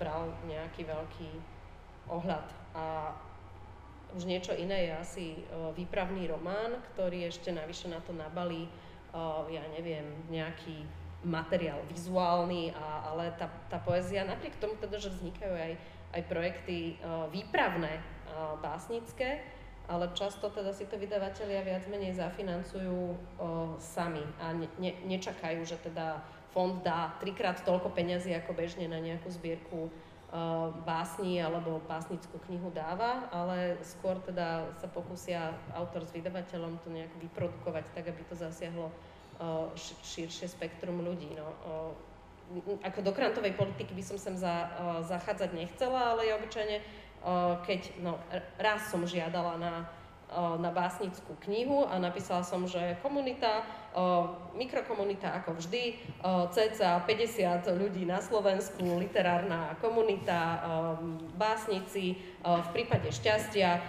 bral nejaký veľký ohľad. A už niečo iné je asi e, výpravný román, ktorý ešte navyše na to nabalí, e, ja neviem, nejaký materiál vizuálny, a, ale tá, tá poézia, napriek tomu teda, že vznikajú aj, aj projekty e, výpravné, básnické, ale často teda si to vydavatelia viac menej zafinancujú sami a ne, ne, nečakajú, že teda fond dá trikrát toľko peňazí ako bežne na nejakú zbierku básni alebo básnickú knihu dáva, ale skôr teda sa pokusia autor s vydavateľom to nejak vyprodukovať tak, aby to zasiahlo širšie spektrum ľudí. No. Ako do krantovej politiky by som sem za, zachádzať nechcela, ale ja obyčajne, keď no, raz som žiadala na na básnickú knihu a napísala som, že komunita, mikrokomunita ako vždy, cca 50 ľudí na Slovensku, literárna komunita, básnici, v prípade šťastia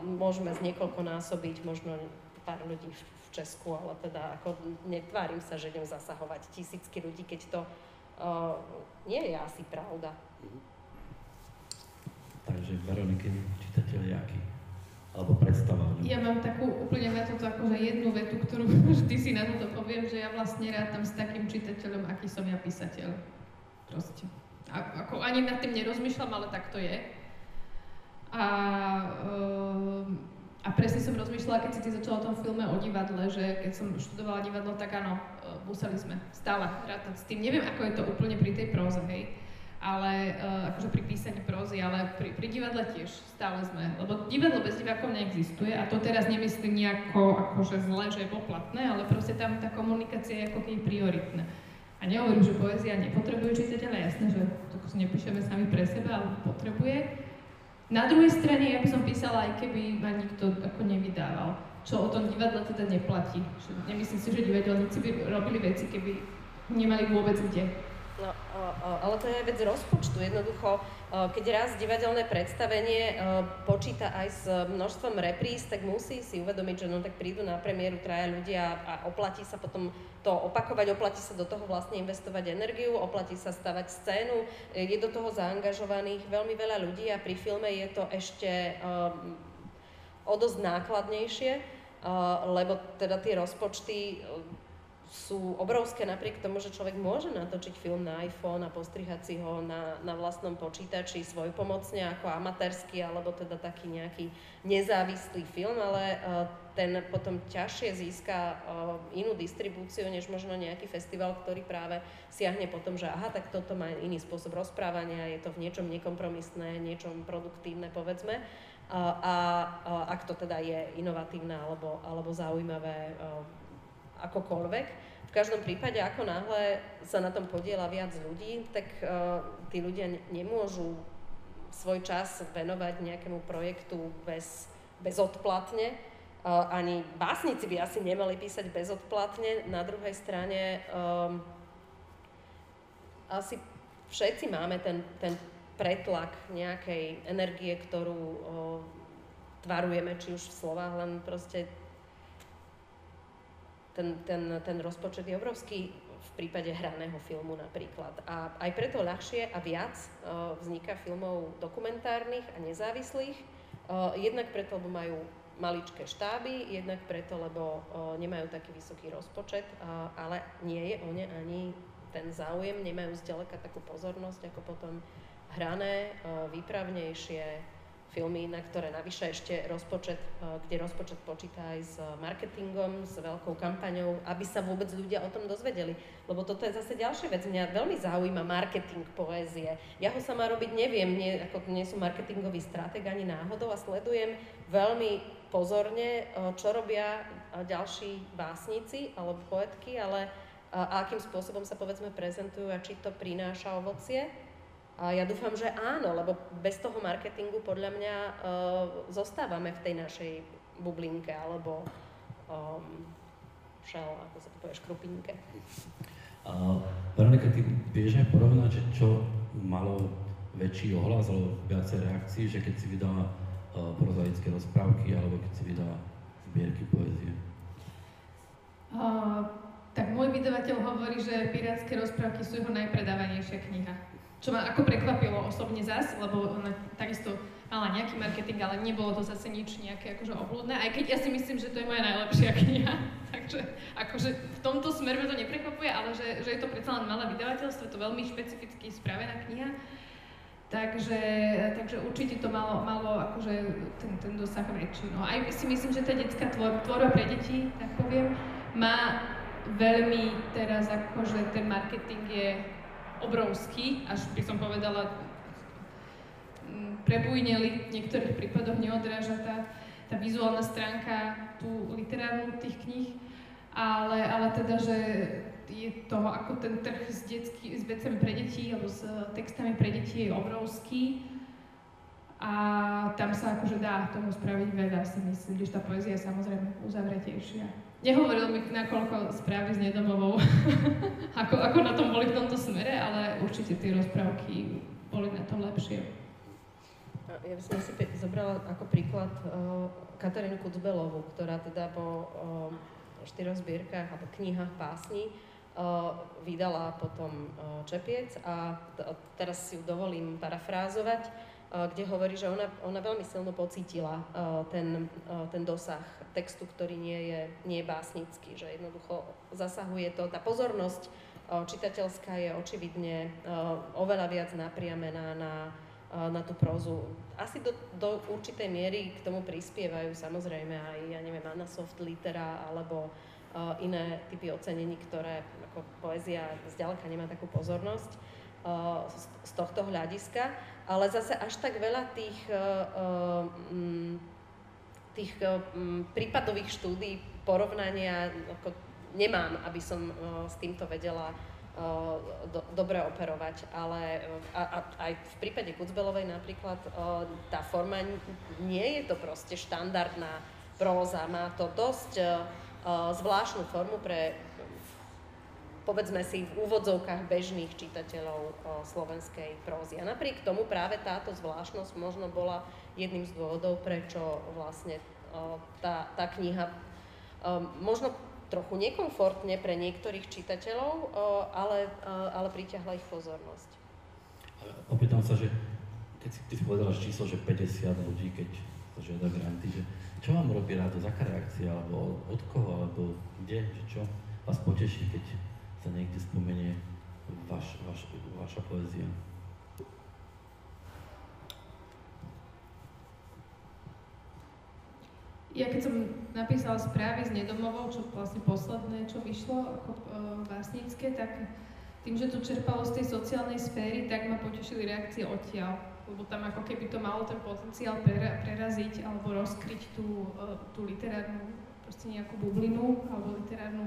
môžeme z niekoľko násobiť možno pár ľudí v Česku, ale teda ako netvárim sa, že idem zasahovať tisícky ľudí, keď to nie je asi pravda. Takže Veroniky, čitateľ jaký? Alebo predstava. Ja mám takú úplne na toto akože jednu vetu, ktorú vždy si na toto poviem, že ja vlastne rátam s takým čitateľom, aký som ja písateľ. Proste. A, ako ani nad tým nerozmýšľam, ale tak to je. A, um, a presne som rozmýšľala, keď si ty začala o tom filme o divadle, že keď som študovala divadlo, tak áno, e, museli sme stále rátať s tým. Neviem, ako je to úplne pri tej próze, hej ale uh, akože pri písaní prózy, ale pri, pri divadle tiež stále sme, lebo divadlo bez divákov neexistuje a to teraz nemyslím nejako akože zle, že je poplatné, ale proste tam tá komunikácia je ako keby prioritná. A nehovorím, že poézia nepotrebuje čitateľa, jasné, že to nepíšeme sami pre seba, ale potrebuje. Na druhej strane ja by som písala, aj keby ma nikto ako nevydával, čo o tom divadle teda neplatí. Nemyslím si, že divadelníci by robili veci, keby nemali vôbec kde. No, ale to je vec rozpočtu. Jednoducho, keď raz divadelné predstavenie počíta aj s množstvom repríz, tak musí si uvedomiť, že no tak prídu na premiéru traja ľudia a oplatí sa potom to opakovať, oplatí sa do toho vlastne investovať energiu, oplatí sa stavať scénu, je do toho zaangažovaných veľmi veľa ľudí a pri filme je to ešte o dosť nákladnejšie, lebo teda tie rozpočty sú obrovské napriek tomu, že človek môže natočiť film na iPhone a postrihať si ho na, na vlastnom počítači svoj pomocne ako amatérsky alebo teda taký nejaký nezávislý film, ale uh, ten potom ťažšie získa uh, inú distribúciu, než možno nejaký festival, ktorý práve siahne potom, že aha, tak toto má iný spôsob rozprávania, je to v niečom nekompromisné, niečom produktívne, povedzme. Uh, a uh, ak to teda je inovatívne alebo, alebo zaujímavé akokoľvek. V každom prípade, ako náhle sa na tom podiela viac ľudí, tak uh, tí ľudia nemôžu svoj čas venovať nejakému projektu bez, bezodplatne. Uh, ani básnici by asi nemali písať bezodplatne. Na druhej strane um, asi všetci máme ten, ten pretlak nejakej energie, ktorú uh, tvarujeme, či už v slovách, len proste ten, ten, ten rozpočet je obrovský v prípade hraného filmu napríklad. A aj preto ľahšie a viac uh, vzniká filmov dokumentárnych a nezávislých. Uh, jednak preto, lebo majú maličké štáby, jednak preto, lebo uh, nemajú taký vysoký rozpočet, ale nie je o ne ani ten záujem, nemajú zďaleka takú pozornosť ako potom hrané, výpravnejšie, filmy, na ktoré navyše ešte rozpočet, e, kde rozpočet počíta aj s marketingom, s veľkou kampaňou, aby sa vôbec ľudia o tom dozvedeli. Lebo toto je zase ďalšia vec. Mňa veľmi zaujíma marketing poézie. Ja ho sama robiť neviem, nie, ako nie som marketingový stratég ani náhodou a sledujem veľmi pozorne, e, čo robia e, ďalší básnici alebo poetky, ale a akým spôsobom sa povedzme prezentujú a či to prináša ovocie. A ja dúfam, že áno, lebo bez toho marketingu podľa mňa uh, zostávame v tej našej bublinke alebo um, šel, ako sa to povie, škrupinke. Uh, Veronika, ty vieš aj porovnať, že čo malo väčší ohlas alebo viacej reakcií, že keď si vydala uh, prozaické rozprávky alebo keď si vydala zbierky poezie? Uh, tak môj vydavateľ hovorí, že pirátske rozprávky sú jeho najpredávanejšia kniha. Čo ma ako prekvapilo osobne zas, lebo ona takisto mala nejaký marketing, ale nebolo to zase nič nejaké akože obľúdne, aj keď ja si myslím, že to je moja najlepšia kniha. Takže akože v tomto smeru to neprekvapuje, ale že, že je to predsa len malé vydavateľstvo, to veľmi špecificky spravená kniha. Takže, takže určite to malo, malo akože ten, ten dosah väčší. No aj si myslím, že tá detská tvor, tvorba pre deti, tak poviem, má veľmi teraz akože ten marketing je obrovský, až by som povedala mm, prebujneli v niektorých prípadoch neodráža tá, tá vizuálna stránka tú literárnu tých kníh, ale, ale teda, že je toho, ako ten trh s, detsky, s vecami pre deti alebo s textami pre deti je obrovský a tam sa akože dá tomu spraviť veľa, si myslím, že tá poézia je samozrejme uzavretejšia. Nehovoril mi, nakoľko správy s nedomovou, ako, ako na tom boli v tomto smere, ale určite tie rozprávky boli na tom lepšie. Ja by som si zobrala ako príklad uh, Katarínu Kucbelovú, ktorá teda po uh, štyroch zbierkach alebo knihách pásni uh, vydala potom uh, Čepiec a t- teraz si ju dovolím parafrázovať kde hovorí, že ona, ona veľmi silno pocítila ten, ten dosah textu, ktorý nie je, nie je básnický, že jednoducho zasahuje to, tá pozornosť čitateľská je očividne oveľa viac napriamená na, na tú prózu. Asi do, do určitej miery k tomu prispievajú samozrejme aj, ja neviem, Anna Soft Litera alebo iné typy ocenení, ktoré ako poézia zďaleka nemá takú pozornosť z tohto hľadiska ale zase až tak veľa tých, uh, um, tých um, prípadových štúdí, porovnania ako nemám, aby som s týmto vedela do, dobre operovať, ale a, a, aj v prípade Kucbelovej napríklad tá forma nie je to proste štandardná próza, má to dosť zvláštnu formu pre povedzme si v úvodzovkách bežných čitateľov slovenskej prózy. A napriek tomu práve táto zvláštnosť možno bola jedným z dôvodov, prečo vlastne tá, tá kniha možno trochu nekomfortne pre niektorých čitateľov, ale, ale priťahla ich pozornosť. Opýtam sa, že keď si, ty si povedala číslo, že 50 ľudí, keď to žiada granty, že čo vám robí rádo, aká reakcia, alebo od koho, alebo kde, že čo vás poteší, keď sa niekde spomenie vaš, vaš, vaša poézia? Ja keď som napísala správy z nedomovou, čo vlastne posledné, čo vyšlo ako e, básnické, tak tým, že to čerpalo z tej sociálnej sféry, tak ma potešili reakcie odtiaľ. Lebo tam ako keby to malo ten potenciál preraziť alebo rozkryť tú, e, tú literárnu proste nejakú bublinu alebo literárnu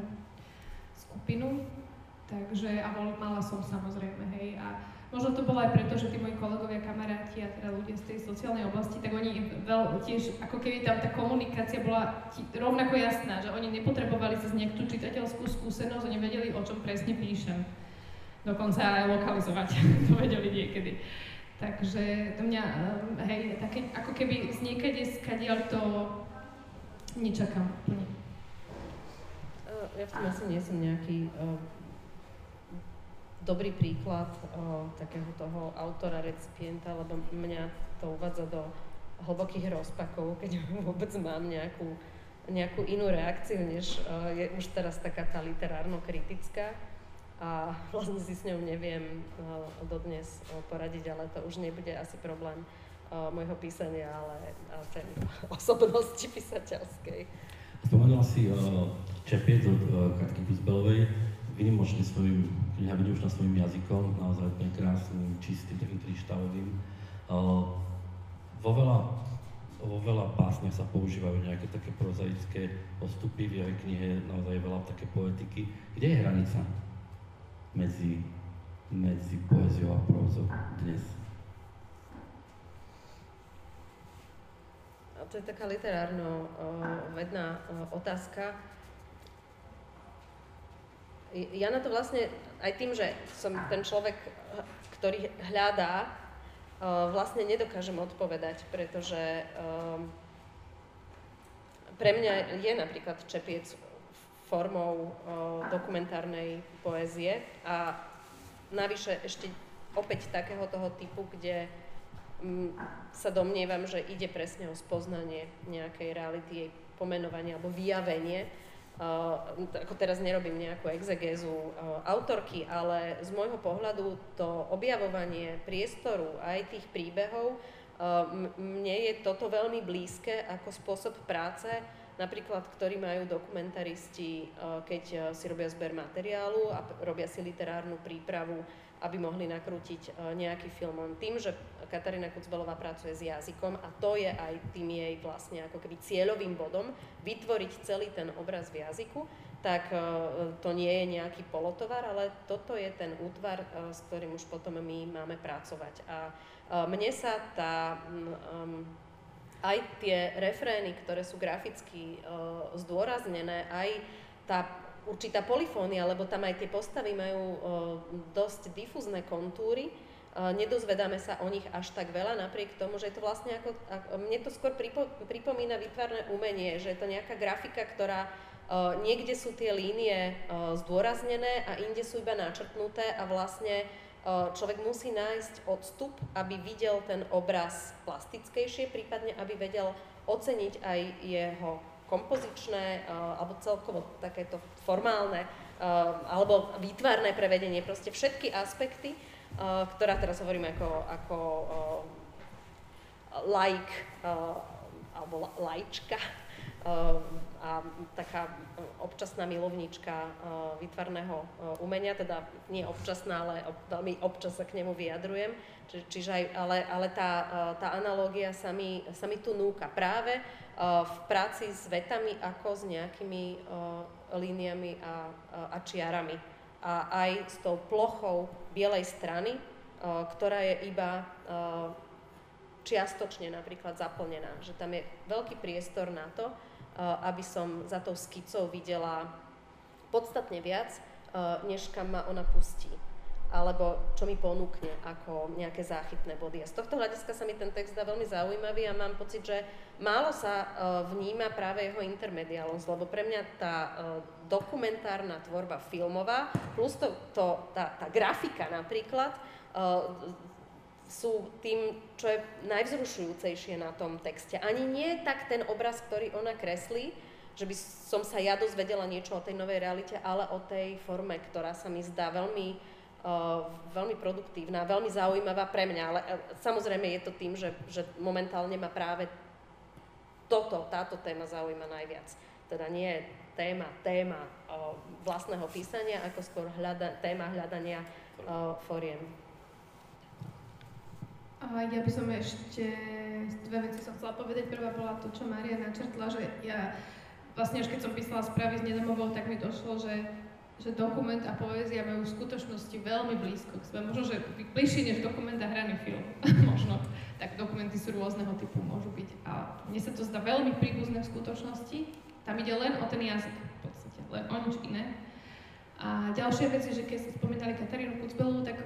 skupinu. Takže, a bol, mala som samozrejme, hej. A možno to bolo aj preto, že tí moji kolegovia, kamaráti a teda ľudia z tej sociálnej oblasti, tak oni veľ, tiež, ako keby tam tá komunikácia bola tí, rovnako jasná, že oni nepotrebovali sa z tú čitateľskú skúsenosť, oni vedeli, o čom presne píšem. Dokonca aj lokalizovať, to vedeli niekedy. Takže to mňa, ehm, hej, také, ako keby z niekade skadiaľ to nečakám úplne. Ja v tom asi nie som nejaký uh dobrý príklad o, takého toho autora, recipienta, lebo mňa to uvádza do hlbokých rozpakov, keď vôbec mám nejakú, nejakú inú reakciu, než o, je už teraz taká tá literárno-kritická. A vlastne si s ňou neviem o, dodnes o, poradiť, ale to už nebude asi problém môjho písania, ale ten osobnosti písateľskej. Spomenula si uh, Čepiec od uh, Katky Kuzbelovej vynimočný svojim, kniha vynimočná svojim jazykom, naozaj úplne krásnym, čistým, takým kryštálovým. Vo veľa, vo veľa básniach sa používajú nejaké také prozaické postupy, v jej knihe je naozaj veľa také poetiky. Kde je hranica medzi, medzi poéziou a prózou dnes? to je taká literárno-vedná otázka ja na to vlastne aj tým, že som ten človek, ktorý hľadá, vlastne nedokážem odpovedať, pretože pre mňa je napríklad čepiec formou dokumentárnej poézie a navyše ešte opäť takého toho typu, kde sa domnievam, že ide presne o spoznanie nejakej reality, jej pomenovanie alebo vyjavenie ako teraz nerobím nejakú exegézu uh, autorky, ale z môjho pohľadu to objavovanie priestoru aj tých príbehov, uh, mne je toto veľmi blízke ako spôsob práce, napríklad, ktorý majú dokumentaristi, keď si robia zber materiálu a robia si literárnu prípravu aby mohli nakrútiť e, nejaký film. Len tým, že Katarína Kucbelová pracuje s jazykom a to je aj tým jej vlastne ako keby cieľovým bodom vytvoriť celý ten obraz v jazyku, tak e, to nie je nejaký polotovar, ale toto je ten útvar, e, s ktorým už potom my máme pracovať. A mne sa tá aj tie refrény, ktoré sú graficky zdôraznené, aj tá určitá polifónia, lebo tam aj tie postavy majú dosť difúzne kontúry, nedozvedáme sa o nich až tak veľa, napriek tomu, že je to vlastne ako, mne to skôr pripo, pripomína výtvarné umenie, že je to nejaká grafika, ktorá niekde sú tie línie zdôraznené a inde sú iba načrtnuté a vlastne človek musí nájsť odstup, aby videl ten obraz plastickejšie, prípadne aby vedel oceniť aj jeho kompozičné alebo celkovo takéto formálne alebo výtvarné prevedenie, proste všetky aspekty, ktorá teraz hovorím ako, ako like alebo lajčka a taká občasná milovníčka výtvarného umenia, teda nie občasná, ale veľmi občas sa k nemu vyjadrujem. Či, čiže aj, ale, ale tá, tá analógia sa mi, sa mi tu núka práve v práci s vetami ako s nejakými líniami a, a čiarami. A aj s tou plochou bielej strany, ktorá je iba čiastočne napríklad zaplnená. Že tam je veľký priestor na to, aby som za tou skicou videla podstatne viac, než kam ma ona pustí alebo čo mi ponúkne ako nejaké záchytné body. A z tohto hľadiska sa mi ten text dá veľmi zaujímavý a mám pocit, že málo sa vníma práve jeho intermediálnosť, lebo pre mňa tá dokumentárna tvorba filmová plus to, to, tá, tá grafika napríklad sú tým, čo je najvzrušujúcejšie na tom texte. Ani nie tak ten obraz, ktorý ona kreslí, že by som sa ja dozvedela niečo o tej novej realite, ale o tej forme, ktorá sa mi zdá veľmi, uh, veľmi produktívna, veľmi zaujímavá pre mňa. Ale uh, samozrejme je to tým, že, že momentálne ma práve toto, táto téma zaujíma najviac. Teda nie téma, téma uh, vlastného písania, ako skôr hľada, téma hľadania foriem. A ja by som ešte dve veci som chcela povedať. Prvá bola to, čo Maria načrtla, že ja vlastne až keď som písala správy s Nedomovou, tak mi došlo, že, že dokument a poézia majú v skutočnosti veľmi blízko k sebe. Možno, že bližšie než dokument a hraný film. Možno. Tak dokumenty sú rôzneho typu, môžu byť. A mne sa to zdá veľmi príbuzné v skutočnosti. Tam ide len o ten jazyk v podstate, len o nič iné. A ďalšia vec je, že keď ste spomínali Katarínu Kucbelovú, tak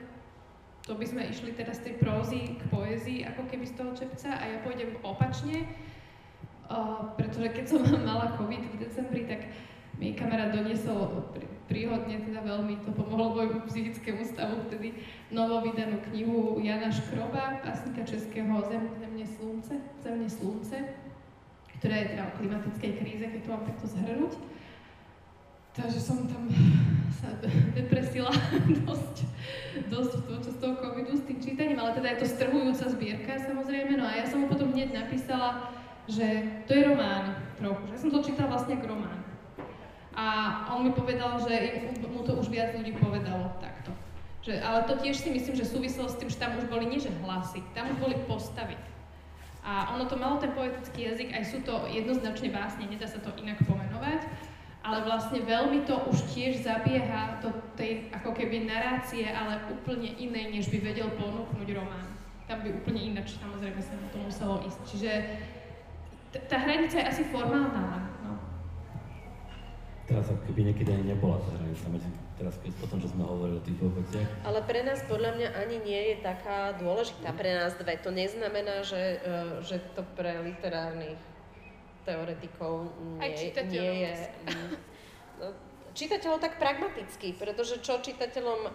to by sme išli teda z tej prózy k poézii, ako keby z toho čepca a ja pôjdem opačne, uh, pretože keď som mala COVID v decembri, tak mi kamarát doniesol príhodne, teda veľmi to pomohlo môjmu psychickému stavu, vtedy novo vydanú knihu Jana Škroba, básnika českého Zem, Zemne slunce, Zemne slunce, ktorá je teda o klimatickej kríze, keď to mám takto zhrnúť. Takže som tam sa depresila dosť, dosť počas toho covidu s tým čítaním, ale teda je to strhujúca zbierka samozrejme. No a ja som mu potom hneď napísala, že to je román trochu, že som to čítala vlastne ako román. A on mi povedal, že mu to už viac ľudí povedalo takto. Že, ale to tiež si myslím, že súviselo s tým, že tam už boli nie že hlasy, tam už boli postavy. A ono to malo ten poetický jazyk, aj sú to jednoznačne básne, nedá sa to inak pomenovať ale vlastne veľmi to už tiež zabieha do tej ako keby narácie, ale úplne inej, než by vedel ponúknuť román. Tam by úplne ináč samozrejme sa na to muselo ísť. Čiže tá hranica je asi formálna. No. Teraz ako keby niekedy ani nebola tá hranica medzi teraz keď potom, čo sme hovorili o tých veciach. Ale pre nás podľa mňa ani nie je taká dôležitá. Pre nás dve. To neznamená, že, e, že to pre literárnych teoretikov nie, nie je... No, čitateľov tak pragmaticky, pretože čo čitateľom o,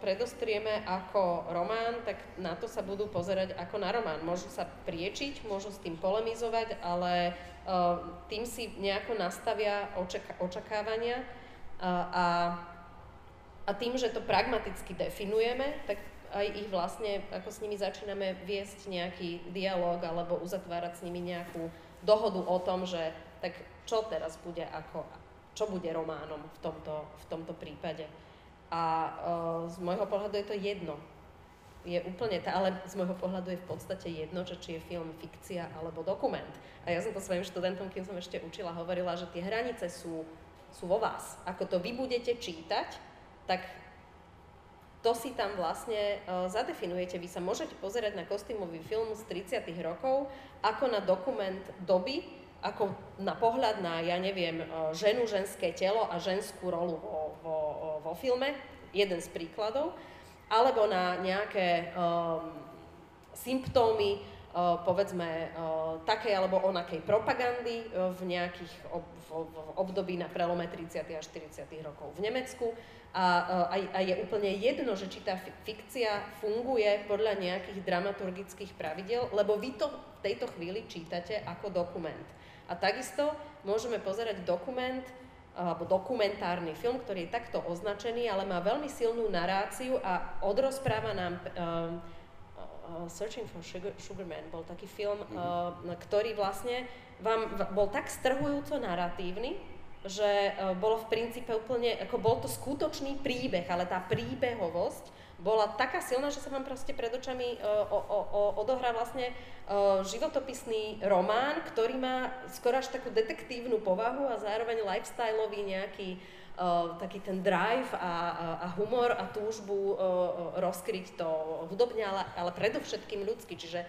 predostrieme ako román, tak na to sa budú pozerať ako na román. Môžu sa priečiť, môžu s tým polemizovať, ale o, tým si nejako nastavia očaka- očakávania a, a, a tým, že to pragmaticky definujeme, tak aj ich vlastne, ako s nimi začíname viesť nejaký dialog alebo uzatvárať s nimi nejakú dohodu o tom, že tak čo teraz bude ako, čo bude románom v tomto, v tomto prípade. A uh, z môjho pohľadu je to jedno. Je úplne, tá, ale z môjho pohľadu je v podstate jedno, že či je film fikcia alebo dokument. A ja som to svojim študentom, kým som ešte učila, hovorila, že tie hranice sú, sú vo vás. Ako to vy budete čítať, tak to si tam vlastne uh, zadefinujete. Vy sa môžete pozerať na kostýmový film z 30. rokov ako na dokument doby, ako na pohľad na, ja neviem, uh, ženu, ženské telo a ženskú rolu vo, vo, vo filme, jeden z príkladov, alebo na nejaké um, symptómy, povedzme, uh, takej alebo onakej propagandy uh, v nejakých období na prelome 30. a 40. rokov v Nemecku, a, a, a je úplne jedno, že či tá fikcia funguje podľa nejakých dramaturgických pravidel, lebo vy to v tejto chvíli čítate ako dokument. A takisto môžeme pozerať dokument, alebo dokumentárny film, ktorý je takto označený, ale má veľmi silnú naráciu a odrozpráva nám um, uh, Searching for Sugar, Sugar Man bol taký film, uh, ktorý vlastne vám bol tak strhujúco narratívny, že e, bolo v princípe úplne, ako bol to skutočný príbeh, ale tá príbehovosť bola taká silná, že sa vám proste pred očami uh, o, o, odohrá vlastne uh, životopisný román, ktorý má skoro až takú detektívnu povahu a zároveň lifestyleový nejaký uh, taký ten drive a, a, humor a túžbu uh, rozkryť to hudobne, ale, ale predovšetkým ľudsky. Čiže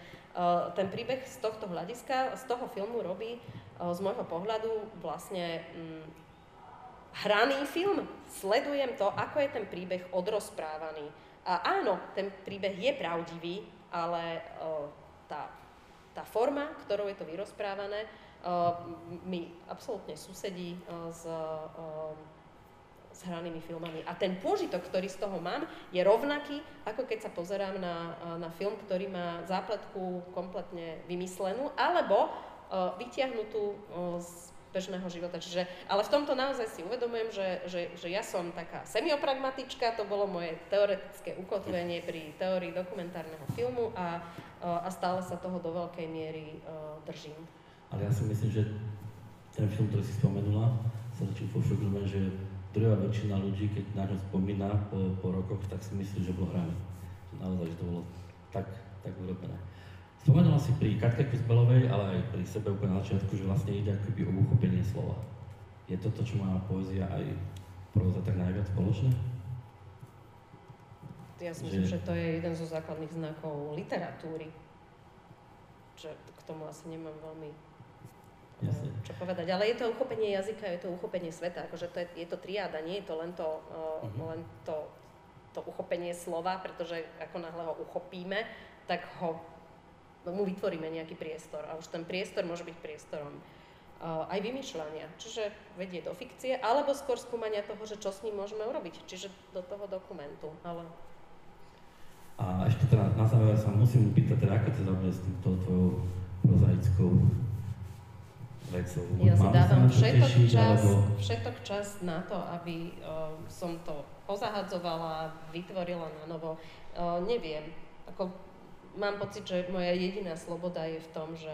ten príbeh z tohto hľadiska, z toho filmu robí z môjho pohľadu vlastne hm, hraný film, sledujem to, ako je ten príbeh odrozprávaný. A áno, ten príbeh je pravdivý, ale uh, tá, tá forma, ktorou je to vyrozprávané, mi absolútne susedí s, s hranými filmami. A ten pôžitok, ktorý z toho mám, je rovnaký, ako keď sa pozerám na, na film, ktorý má zápletku kompletne vymyslenú, alebo uh, vytiahnutú uh, z bežného života. Čiže, ale v tomto naozaj si uvedomujem, že, že, že ja som taká semiopragmatička, to bolo moje teoretické ukotvenie pri teórii dokumentárneho filmu a, a stále sa toho do veľkej miery uh, držím. Ale ja si myslím, že ten film, ktorý si spomenula, sa začím pošukujem, že druhá väčšina ľudí, keď na ňo spomína po, po rokoch, tak si myslí, že bol hraný. Naozaj, že to bolo tak, tak urobené. Spomenula si pri Katke Kuzbelovej, ale aj pri sebe úplne na začiatku, že vlastne ide akoby o uchopenie slova. Je to to, čo má poézia aj próza tak najviac spoločné? Ja si myslím, že... že to je jeden zo základných znakov literatúry. Že k tomu asi nemám veľmi Jasne. čo povedať. Ale je to uchopenie jazyka, je to uchopenie sveta. Akože to je, je to triáda, nie je to len to, uh, uh-huh. len to, to uchopenie slova, pretože ako náhle ho uchopíme, tak ho mu vytvoríme nejaký priestor a už ten priestor môže byť priestorom uh, aj vymýšľania, čiže vedie do fikcie, alebo skôr skúmania toho, že čo s ním môžeme urobiť, čiže do toho dokumentu. Ale... A ešte teda na záver sa musím pýtať, teda, ako to zaujme s týmto tvojou prozaickou vecou? Ja si dávam všetok tešiť, čas, alebo... všetok čas na to, aby uh, som to pozahadzovala, vytvorila na novo. Uh, neviem, ako mám pocit, že moja jediná sloboda je v tom, že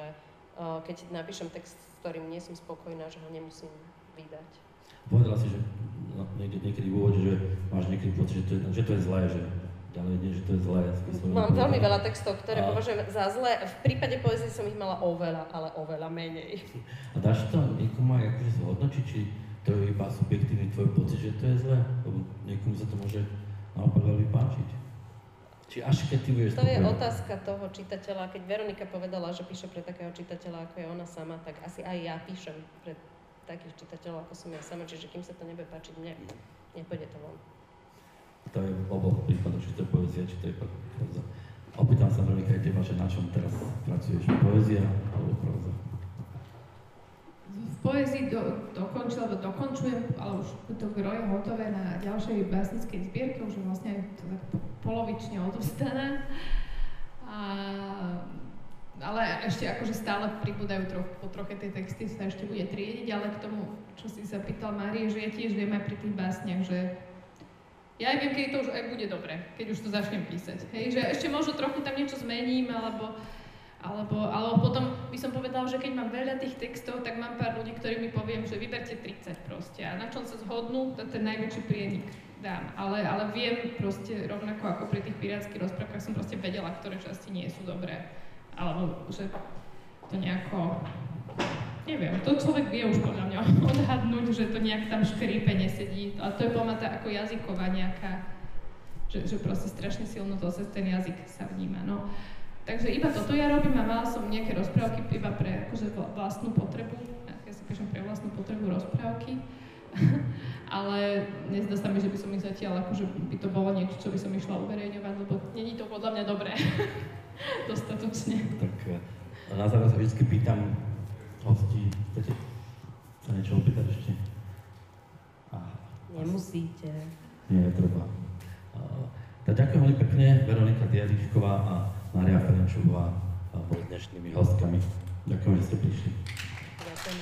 uh, keď napíšem text, s ktorým nie som spokojná, že ho nemusím vydať. Povedala si, že no, niekde, niekedy v úvode, že máš niekedy pocit, že to je, že to je zlé, že ďalej nie, že to je zlé. Mám veľmi veľa textov, ktoré a... považujem za zlé. V prípade poezie som ich mala oveľa, ale oveľa menej. A dáš to niekomu aj akože zhodnočiť, či to je iba subjektívny tvoj pocit, že to je zlé? Lebo niekomu sa to môže naopak veľmi páčiť. Či až keď ty budeš To je otázka toho čitateľa. Keď Veronika povedala, že píše pre takého čitateľa, ako je ona sama, tak asi aj ja píšem pre takých čitateľov, ako som ja sama. Čiže kým sa to nebude páčiť mne, nepôjde to von. To je v oboch prípadoch, či to je poézia, či to je proza. Opýtam sa Veronika aj teba, že na čom teraz pracuješ? Poézia alebo proza? v poezii do, dokončil, alebo dokončujem, ale už to gro hotové na ďalšej básnickej zbierke, už je vlastne to tak polovične odovzdané. A, ale ešte akože stále pribúdajú troch, po troche tie texty, sa ešte bude triediť, ale k tomu, čo si sa pýtal Márie, že ja tiež viem aj pri tých básniach, že ja aj viem, keď to už aj bude dobre, keď už to začnem písať. Hej, že ešte možno trochu tam niečo zmením, alebo alebo, alebo potom by som povedala, že keď mám veľa tých textov, tak mám pár ľudí, ktorí mi poviem, že vyberte 30 proste. A na čom sa zhodnú, to ten najväčší prienik dám. Ale, ale viem proste rovnako ako pri tých pirátskych rozprávkach som proste vedela, ktoré časti nie sú dobré. Alebo že to nejako... Neviem, to človek vie už podľa mňa odhadnúť, že to nejak tam škrípe nesedí. A to je podľa tá ako jazyková nejaká, že, že proste strašne silno to cez ten jazyk sa vníma. No. Takže iba toto ja robím a mala som nejaké rozprávky iba pre akože vlastnú potrebu. Ja si píšem pre vlastnú potrebu rozprávky. ale nezdá sa mi, že by som ich zatiaľ, akože by to bolo niečo, čo by som išla uverejňovať, lebo není to podľa mňa dobré. Dostatočne. Tak eh, na záver sa vždy pýtam hostí, chcete sa niečo opýtať ešte? Aha. Nemusíte. Nie, treba. Uh, tak ďakujem veľmi pekne, Veronika Diadišková a Maria Ferenčová boli dnešnými hostkami. Ďakujem, že ste prišli. Ďakujem.